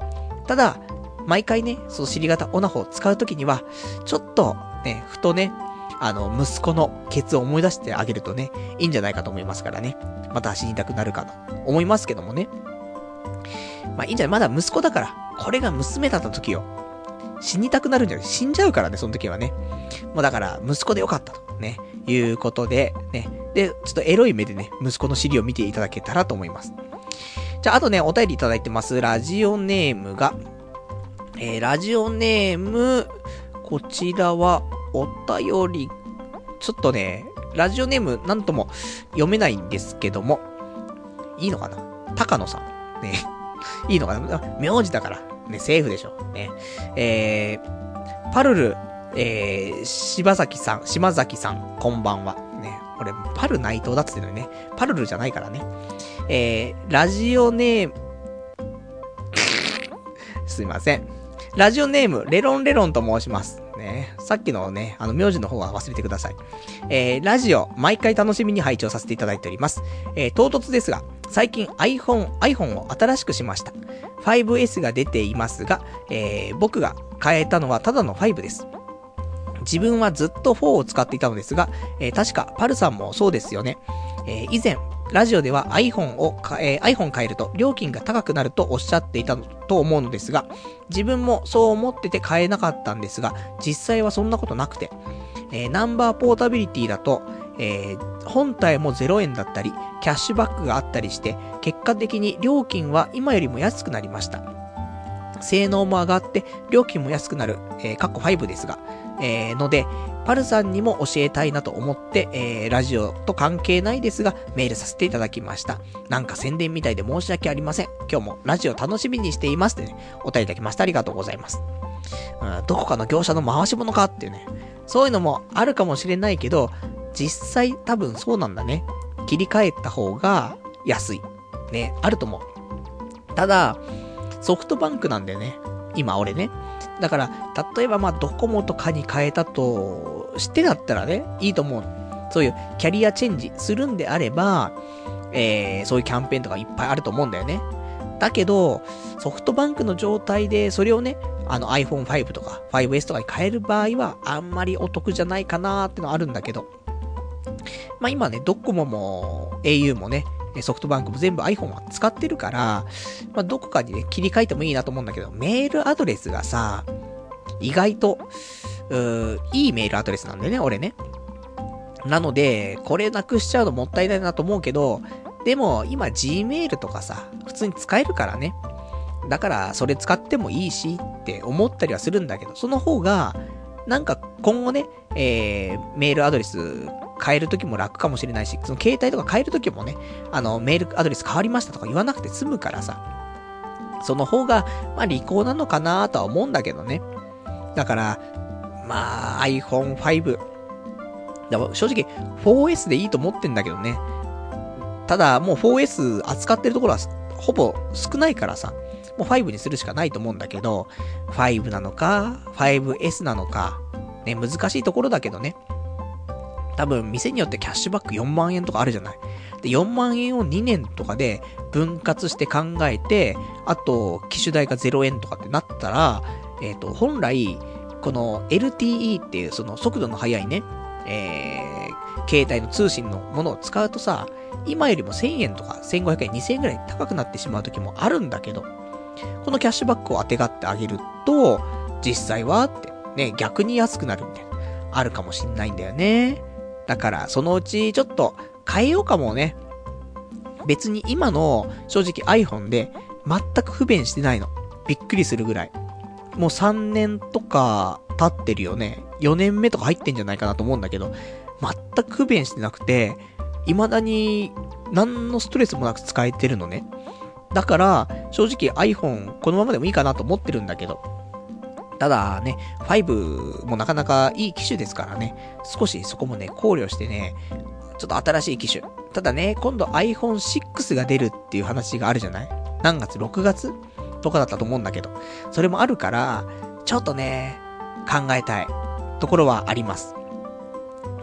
ただ、毎回ね、その尻型オナホを使うときには、ちょっと、ね、ふとね、あの、息子のケツを思い出してあげるとね、いいんじゃないかと思いますからね。また死にたくなるかと思いますけどもね。まあいいんじゃない？まだ息子だから。これが娘だった時よ。死にたくなるんじゃない？死んじゃうからね、その時はね。もうだから、息子でよかったと、ね、いうことで、ね。で、ちょっとエロい目でね、息子の尻を見ていただけたらと思います。じゃあ、あとね、お便りいただいてます。ラジオネームが、えー、ラジオネーム、こちらは、お便り、ちょっとね、ラジオネームなんとも読めないんですけども、いいのかな？高野さん。ね。いいのかな？名字だから。ね、セーフでしょ。ね。えー、パルル、えー、柴崎さん、島崎さん、こんばんは。ね。俺、パル内藤だっつってのにね。パルルじゃないからね。えー、ラジオネーム、すいません。ラジオネーム、レロンレロンと申します。ね。さっきのね、あの、名字の方は忘れてください。えー、ラジオ、毎回楽しみに拝聴させていただいております。えー、唐突ですが、最近 iPhone、iPhone を新しくしました。5S が出ていますが、えー、僕が変えたのはただの5です。自分はずっと4を使っていたのですが、えー、確かパルさんもそうですよね。えー、以前、ラジオでは iPhone を、え、iPhone 変えると料金が高くなるとおっしゃっていたと思うのですが、自分もそう思ってて買えなかったんですが、実際はそんなことなくて、えー、ナンバーポータビリティだと、えー、本体も0円だったり、キャッシュバックがあったりして、結果的に料金は今よりも安くなりました。性能も上がって、料金も安くなる、えー、カッコ5ですが、えー、ので、パルさんにも教えたいなと思って、えー、ラジオと関係ないですが、メールさせていただきました。なんか宣伝みたいで申し訳ありません。今日もラジオ楽しみにしていますってね、お便りいただきました。ありがとうございます。うん、どこかの業者の回し物かっていうね。そういうのもあるかもしれないけど、実際多分そうなんだね。切り替えた方が安い。ね、あると思う。ただ、ソフトバンクなんだよね。今俺ね。だから、例えばまあドコモとかに変えたとしてだったらね、いいと思う。そういうキャリアチェンジするんであれば、えー、そういうキャンペーンとかいっぱいあると思うんだよね。だけど、ソフトバンクの状態でそれをね、あの iPhone5 とか 5S とかに変える場合はあんまりお得じゃないかなーってのはあるんだけど。まあ今ね、ドコモも au もね、ソフトバンクも全部 iPhone は使ってるから、まあ、どこかにね、切り替えてもいいなと思うんだけど、メールアドレスがさ、意外と、うー、いいメールアドレスなんだよね、俺ね。なので、これなくしちゃうのもったいないなと思うけど、でも、今 Gmail とかさ、普通に使えるからね。だから、それ使ってもいいしって思ったりはするんだけど、その方が、なんか今後ね、えー、メールアドレス変えるときも楽かもしれないし、その携帯とか変えるときもね、あの、メールアドレス変わりましたとか言わなくて済むからさ、その方が、まあ、利口なのかなとは思うんだけどね。だから、まあ、iPhone5。正直、4S でいいと思ってんだけどね。ただ、もう 4S 扱ってるところは、ほぼ少ないからさ、もう5にするしかないと思うんだけど、5なのか、5S なのか、ね、難しいところだけどね。多分店によってキャッシュバック4万円とかあるじゃない。で、4万円を2年とかで分割して考えて、あと、機種代が0円とかってなったら、えっ、ー、と、本来、この LTE っていうその速度の速いね、えー、携帯の通信のものを使うとさ、今よりも1000円とか1500円、2000円ぐらい高くなってしまう時もあるんだけど、このキャッシュバックを当てがってあげると、実際はって、ね、逆に安くなるみたいな、あるかもしんないんだよね。だから、そのうちちょっと変えようかもね。別に今の正直 iPhone で全く不便してないの。びっくりするぐらい。もう3年とか経ってるよね。4年目とか入ってんじゃないかなと思うんだけど、全く不便してなくて、未だに何のストレスもなく使えてるのね。だから、正直 iPhone このままでもいいかなと思ってるんだけど、ただね、5もなかなかいい機種ですからね、少しそこもね、考慮してね、ちょっと新しい機種。ただね、今度 iPhone6 が出るっていう話があるじゃない？何月 ?6 月？とかだったと思うんだけど。それもあるから、ちょっとね、考えたいところはあります。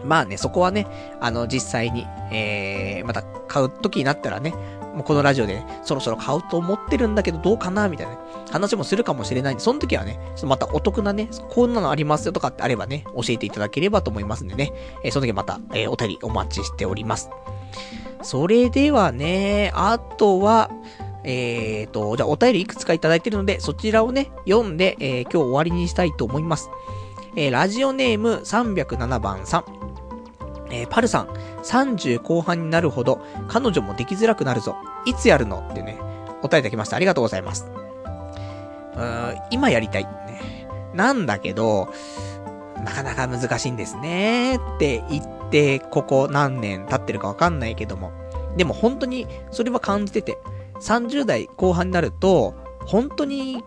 まあね、そこはね、あの、実際に、えー、また買う時になったらね、もうこのラジオで、ね、そろそろ買うと思ってるんだけどどうかなみたいな、ね、話もするかもしれないんで、その時はね、ちょっとまたお得なね、こんなのありますよとかってあればね、教えていただければと思いますんでね、えー、その時また、えー、お便りお待ちしております。それではね、あとは、えーと、じゃあお便りいくつかいただいてるので、そちらをね、読んで、えー、今日終わりにしたいと思います。えー、ラジオネーム307番さん。えー、パルさん、30後半になるほど、彼女もできづらくなるぞ。いつやるの？ってね、答えいただきました。ありがとうございます。うーん、今やりたい。ね。なんだけど、なかなか難しいんですね。って言って、ここ何年経ってるかわかんないけども。でも本当に、それは感じてて、30代後半になると、本当に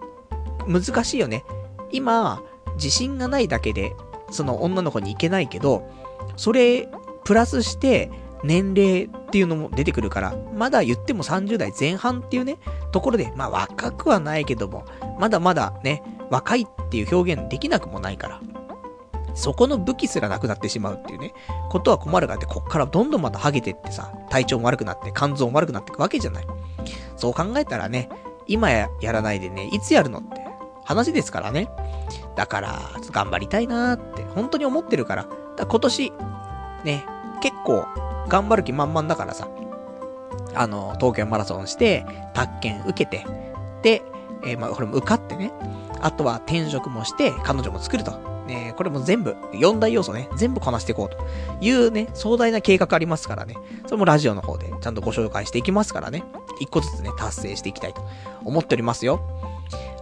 難しいよね。今、自信がないだけで、その女の子に行けないけど、それ、プラスして、年齢っていうのも出てくるから、まだ言っても30代前半っていうね、ところで、まあ若くはないけども、まだまだね、若いっていう表現できなくもないから。そこの武器すらなくなってしまうっていうね、ことは困るかって、こっからどんどんまたハゲてってさ、体調も悪くなって、肝臓も悪くなっていくわけじゃない。そう考えたらね、今ややらないでね、いつやるのって話ですからね。だから、頑張りたいなーって、本当に思ってるから。だ今年、ね、結構、頑張る気満々だからさ、あの、東京マラソンして、宅建受けて、で、えー、まあ、これも受かってね、あとは転職もして、彼女も作ると。ね、これも全部、4大要素ね、全部こなしていこうというね、壮大な計画ありますからね、それもラジオの方でちゃんとご紹介していきますからね、一個ずつね、達成していきたいと思っておりますよ。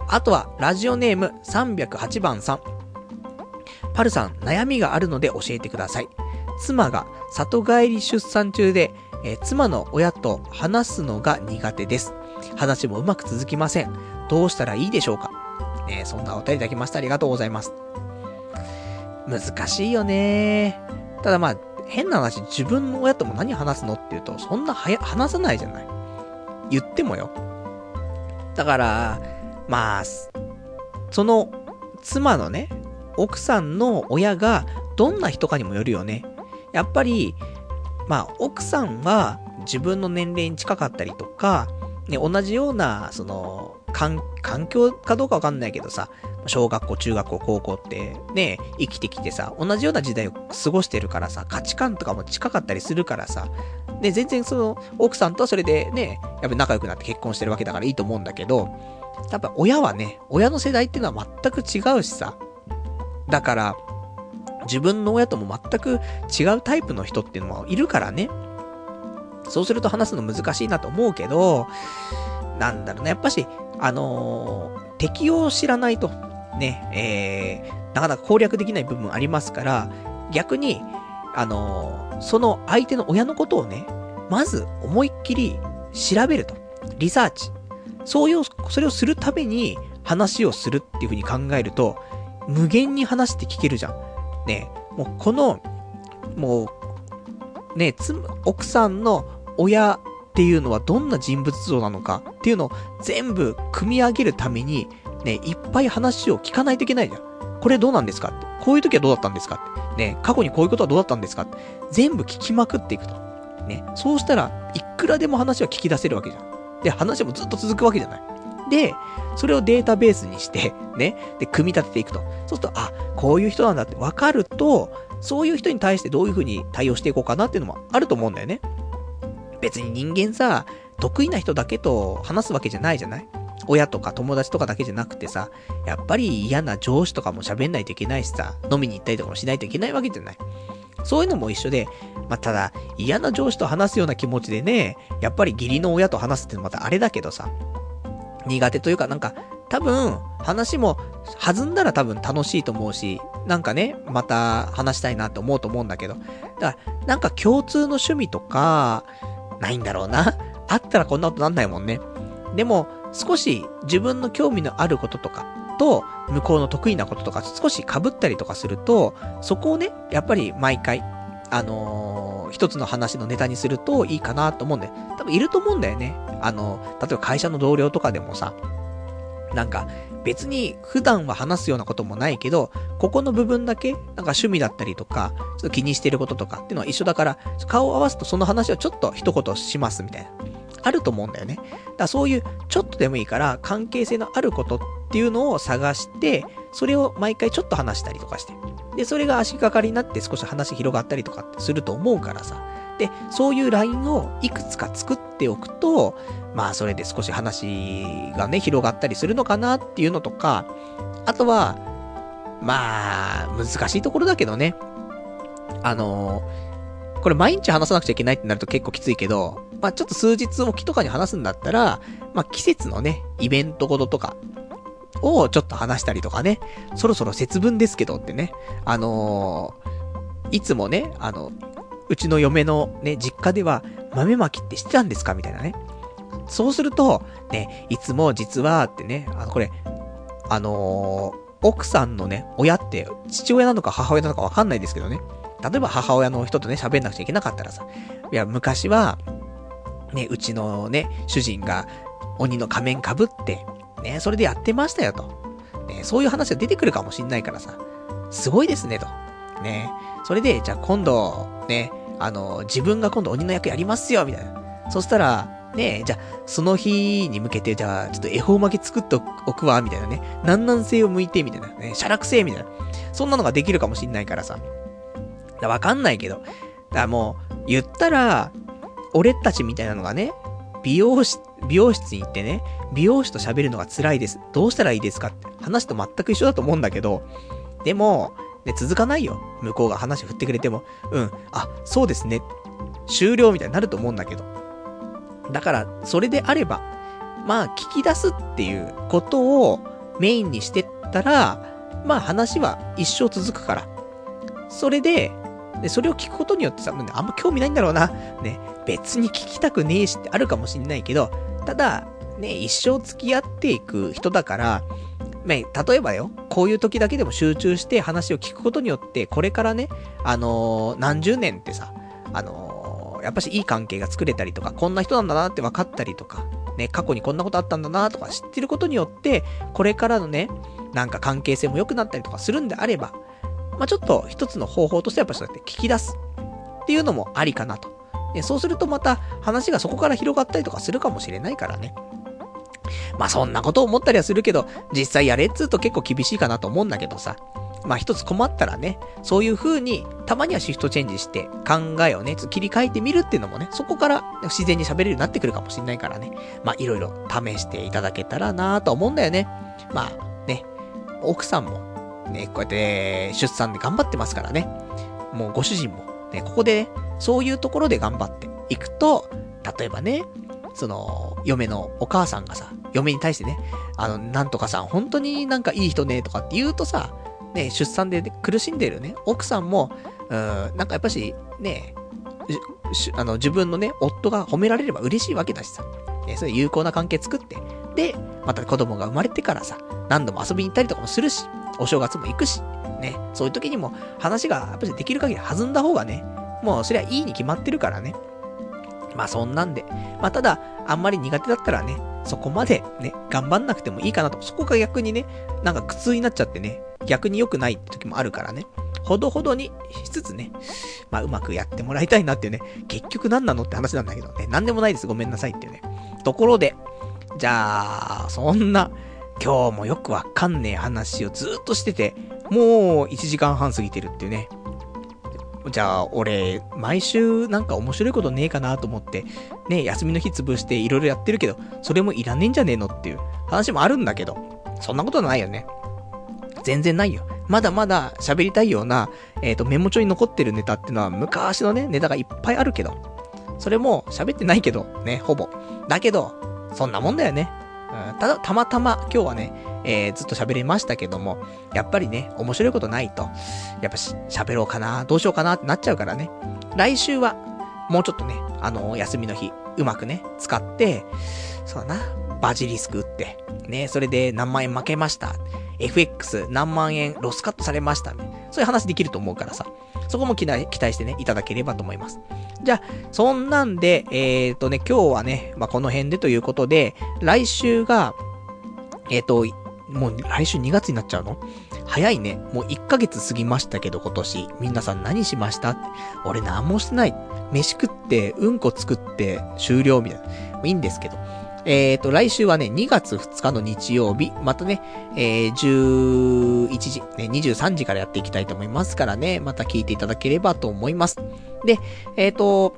あとは、ラジオネーム308番さん。パルさん、悩みがあるので教えてください。妻が里帰り出産中で、え、妻の親と話すのが苦手です。話もうまく続きません。どうしたらいいでしょうか？ねそんなお便りいただきましてありがとうございます。難しいよねただまあ、変な話、自分の親とも何話すのって言うと、そんなはや、話さないじゃない。言ってもよ。だから、まあ、その、妻のね、奥さんの親がどんな人かにもよるよね。やっぱり、まあ、奥さんは自分の年齢に近かったりとか、ね、同じような、その、環境かどうかわかんないけどさ、小学校、中学校、高校ってね、生きてきてさ、同じような時代を過ごしてるからさ、価値観とかも近かったりするからさ、ね、全然その、奥さんとそれでね、やっぱ仲良くなって結婚してるわけだからいいと思うんだけど、やっぱ親はね、親の世代っていうのは全く違うしさ。だから、自分の親とも全く違うタイプの人っていうのもいるからね。そうすると話すの難しいなと思うけど、なんだろうね、やっぱし、あのー、敵を知らないと、ね、えー、なかなか攻略できない部分ありますから、逆に、あのー、その相手の親のことをね、まず思いっきり調べると。リサーチ。そういう、それをするために話をするっていう風に考えると、無限に話して聞けるじゃん。ね、もうこの、もう、ね、つ、奥さんの親っていうのはどんな人物像なのかっていうのを全部組み上げるために、ね、いっぱい話を聞かないといけないじゃん。これどうなんですか？って。こういう時はどうだったんですか？って。ね、過去にこういうことはどうだったんですか？って。全部聞きまくっていくと。ね、そうしたらいくらでも話は聞き出せるわけじゃん。で、話もずっと続くわけじゃない。で、それをデータベースにして、ね、で、組み立てていくと。そうすると、あ、こういう人なんだって分かると、そういう人に対してどういう風に対応していこうかなっていうのもあると思うんだよね。別に人間さ、得意な人だけと話すわけじゃないじゃない？親とか友達とかだけじゃなくてさ、やっぱり嫌な上司とかも喋んないといけないしさ、飲みに行ったりとかもしないといけないわけじゃない？そういうのも一緒で、まあ、ただ、嫌な上司と話すような気持ちでね、やっぱり義理の親と話すってのまたあれだけどさ、苦手というかなんか、多分、話も弾んだら多分楽しいと思うし、なんかね、また話したいなと思うと思うんだけど、だから、なんか共通の趣味とか、ないんだろうな。あったらこんなことなんないもんね。でも、少し自分の興味のあることとか、と、向こうの得意なこととか少し被ったりとかすると、そこをね、やっぱり毎回、あのー、一つの話のネタにするといいかなと思うんで、多分いると思うんだよね。あの、例えば会社の同僚とかでもさ、なんか、別に普段は話すようなこともないけど、ここの部分だけ、なんか趣味だったりとか、ちょっと気にしてることとかっていうのは一緒だから、顔を合わすとその話をちょっと一言しますみたいな。あると思うんだよね。だからそういう、ちょっとでもいいから、関係性のあることっていうのを探して、それを毎回ちょっと話したりとかして。で、それが足がかりになって少し話広がったりとかってすると思うからさ。で、そういうラインをいくつか作っておくと、まあそれで少し話がね、広がったりするのかなっていうのとか、あとは、まあ、難しいところだけどね。あの、これ毎日話さなくちゃいけないってなると結構きついけど、まあちょっと数日おきとかに話すんだったら、まあ季節のね、イベントごととか、をちょっと話したりとかね、そろそろ節分ですけどってね、あのー、いつもね、あの、うちの嫁のね、実家では豆まきって知ってたんですか？みたいなね。そうすると、ね、いつも実はってね、あの、これ、あのー、奥さんのね、親って、父親なのか母親なのかわかんないですけどね。例えば母親の人とね、喋んなくちゃいけなかったらさ、いや、昔は、ね、うちのね、主人が鬼の仮面被って、ね、それでやってましたよと。ね、そういう話が出てくるかもしんないからさ、すごいですねと。ね、それで、じゃあ今度、ね、あの、自分が今度鬼の役やりますよ、みたいな。そしたら、ねじゃあ、その日に向けて、じゃあ、ちょっと恵方巻き作っておくわ、みたいなね。南南西を向いて、みたいなね。写楽性、みたいな。そんなのができるかもしんないからさ。だわかんないけど。だからもう、言ったら、俺たちみたいなのがね、美容室、美容室に行ってね、美容師と喋るのが辛いです。どうしたらいいですかって話と全く一緒だと思うんだけど、でも、ね、続かないよ。向こうが話振ってくれても、うん、あ、そうですね。終了みたいになると思うんだけど。だから、それであれば、まあ、聞き出すっていうことをメインにしてったら、まあ話は一生続くから。それで、で、それを聞くことによってさ、あんま興味ないんだろうな。ね、別に聞きたくねえしってあるかもしんないけど、ただ、ね、一生付き合っていく人だから、ね、例えばよ、こういう時だけでも集中して話を聞くことによって、これからね、あのー、何十年ってさ、あのー、やっぱしいい関係が作れたりとか、こんな人なんだなって分かったりとか、ね、過去にこんなことあったんだなとか知ってることによって、これからのね、なんか関係性も良くなったりとかするんであれば、まあ、ちょっと一つの方法としてやっぱそうやって聞き出すっていうのもありかなと。ね、そうするとまた話がそこから広がったりとかするかもしれないからね。まあそんなこと思ったりはするけど、実際やれっつうと結構厳しいかなと思うんだけどさ。まあ一つ困ったらね、そういう風に、たまにはシフトチェンジして考えをね、切り替えてみるっていうのもね、そこから自然に喋れるようになってくるかもしれないからね。まあいろいろ試していただけたらなぁと思うんだよね。まあね、奥さんもね、こうやって出産で頑張ってますからね。もうご主人も、ね、ここで、ね、そういうところで頑張っていくと、例えばね、その、嫁のお母さんがさ、嫁に対してね、あの、なんとかさん、本当になんかいい人ね、とかって言うとさ、ね、出産で苦しんでるね、奥さんも、うん、なんかやっぱし、ね、あの、自分のね、夫が褒められれば嬉しいわけだしさ、ね、そういう有効な関係作って、で、また子供が生まれてからさ、何度も遊びに行ったりとかもするし、お正月も行くし、ね、そういう時にも話がやっぱりできる限り弾んだ方がね、もうそりゃいいに決まってるからね。まあそんなんで。まあただ、あんまり苦手だったらね、そこまでね、頑張んなくてもいいかなと。そこが逆にね、なんか苦痛になっちゃってね、逆に良くないって時もあるからね。ほどほどにしつつね、まあうまくやってもらいたいなっていうね、結局何なのって話なんだけどね、何でもないです。ごめんなさいっていうね。ところで、じゃあ、そんな、今日もよくわかんねえ話をずっとしてて、もう1時間半過ぎてるっていうね。じゃあ、俺、毎週なんか面白いことねえかなと思って、ね、休みの日潰していろいろやってるけど、それもいらねえんじゃねえのっていう話もあるんだけど、そんなことないよね。全然ないよ。まだまだ喋りたいような、えっ、ー、と、メモ帳に残ってるネタってのは昔のね、ネタがいっぱいあるけど、それも喋ってないけど、ね、ほぼ。だけど、そんなもんだよね。ただ、たまたま今日はね、えー、ずっと喋れましたけども、やっぱりね、面白いことないと、やっぱし、喋ろうかな、どうしようかなってなっちゃうからね。来週は、もうちょっとね、あのー、休みの日、うまくね、使って、そうだな、バジリスク打って、ね、それで何万円負けました。FX 何万円ロスカットされましたね。そういう話できると思うからさ。そこも期待期待してね、いただければと思います。じゃあ、そんなんで、えっ、ー、とね、今日はね、まあ、この辺でということで、来週が、えっ、ー、と、もう来週2月になっちゃうの？早いね。もう1ヶ月過ぎましたけど今年。皆さん何しました？俺何もしてない。飯食って、うんこ作って終了みたいな。いいんですけど。えっ、ー、と、来週はね、2月2日の日曜日、またね、えー、11時、ね、23時からやっていきたいと思いますからね、また聞いていただければと思います。で、えっ、ー、と、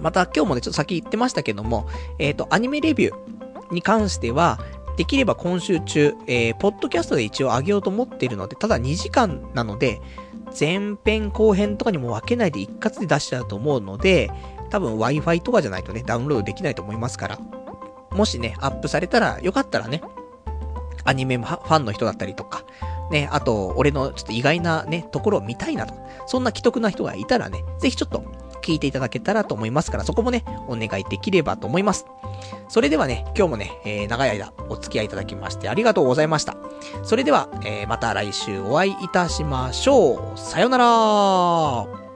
また今日もね、ちょっと先言ってましたけども、えっ、ー、と、アニメレビューに関しては、できれば今週中、えー、ポッドキャストで一応上げようと思っているので、ただ2時間なので、前編後編とかにも分けないで一括で出しちゃうと思うので、多分 Wi-Fi とかじゃないとね、ダウンロードできないと思いますから、もしね、アップされたら、よかったらね、アニメファンの人だったりとか、ね、あと、俺のちょっと意外なね、ところを見たいなと。そんな既得な人がいたらね、ぜひちょっと聞いていただけたらと思いますから、そこもね、お願いできればと思います。それではね、今日もね、えー、長い間お付き合いいただきましてありがとうございました。それでは、えー、また来週お会いいたしましょう。さよなら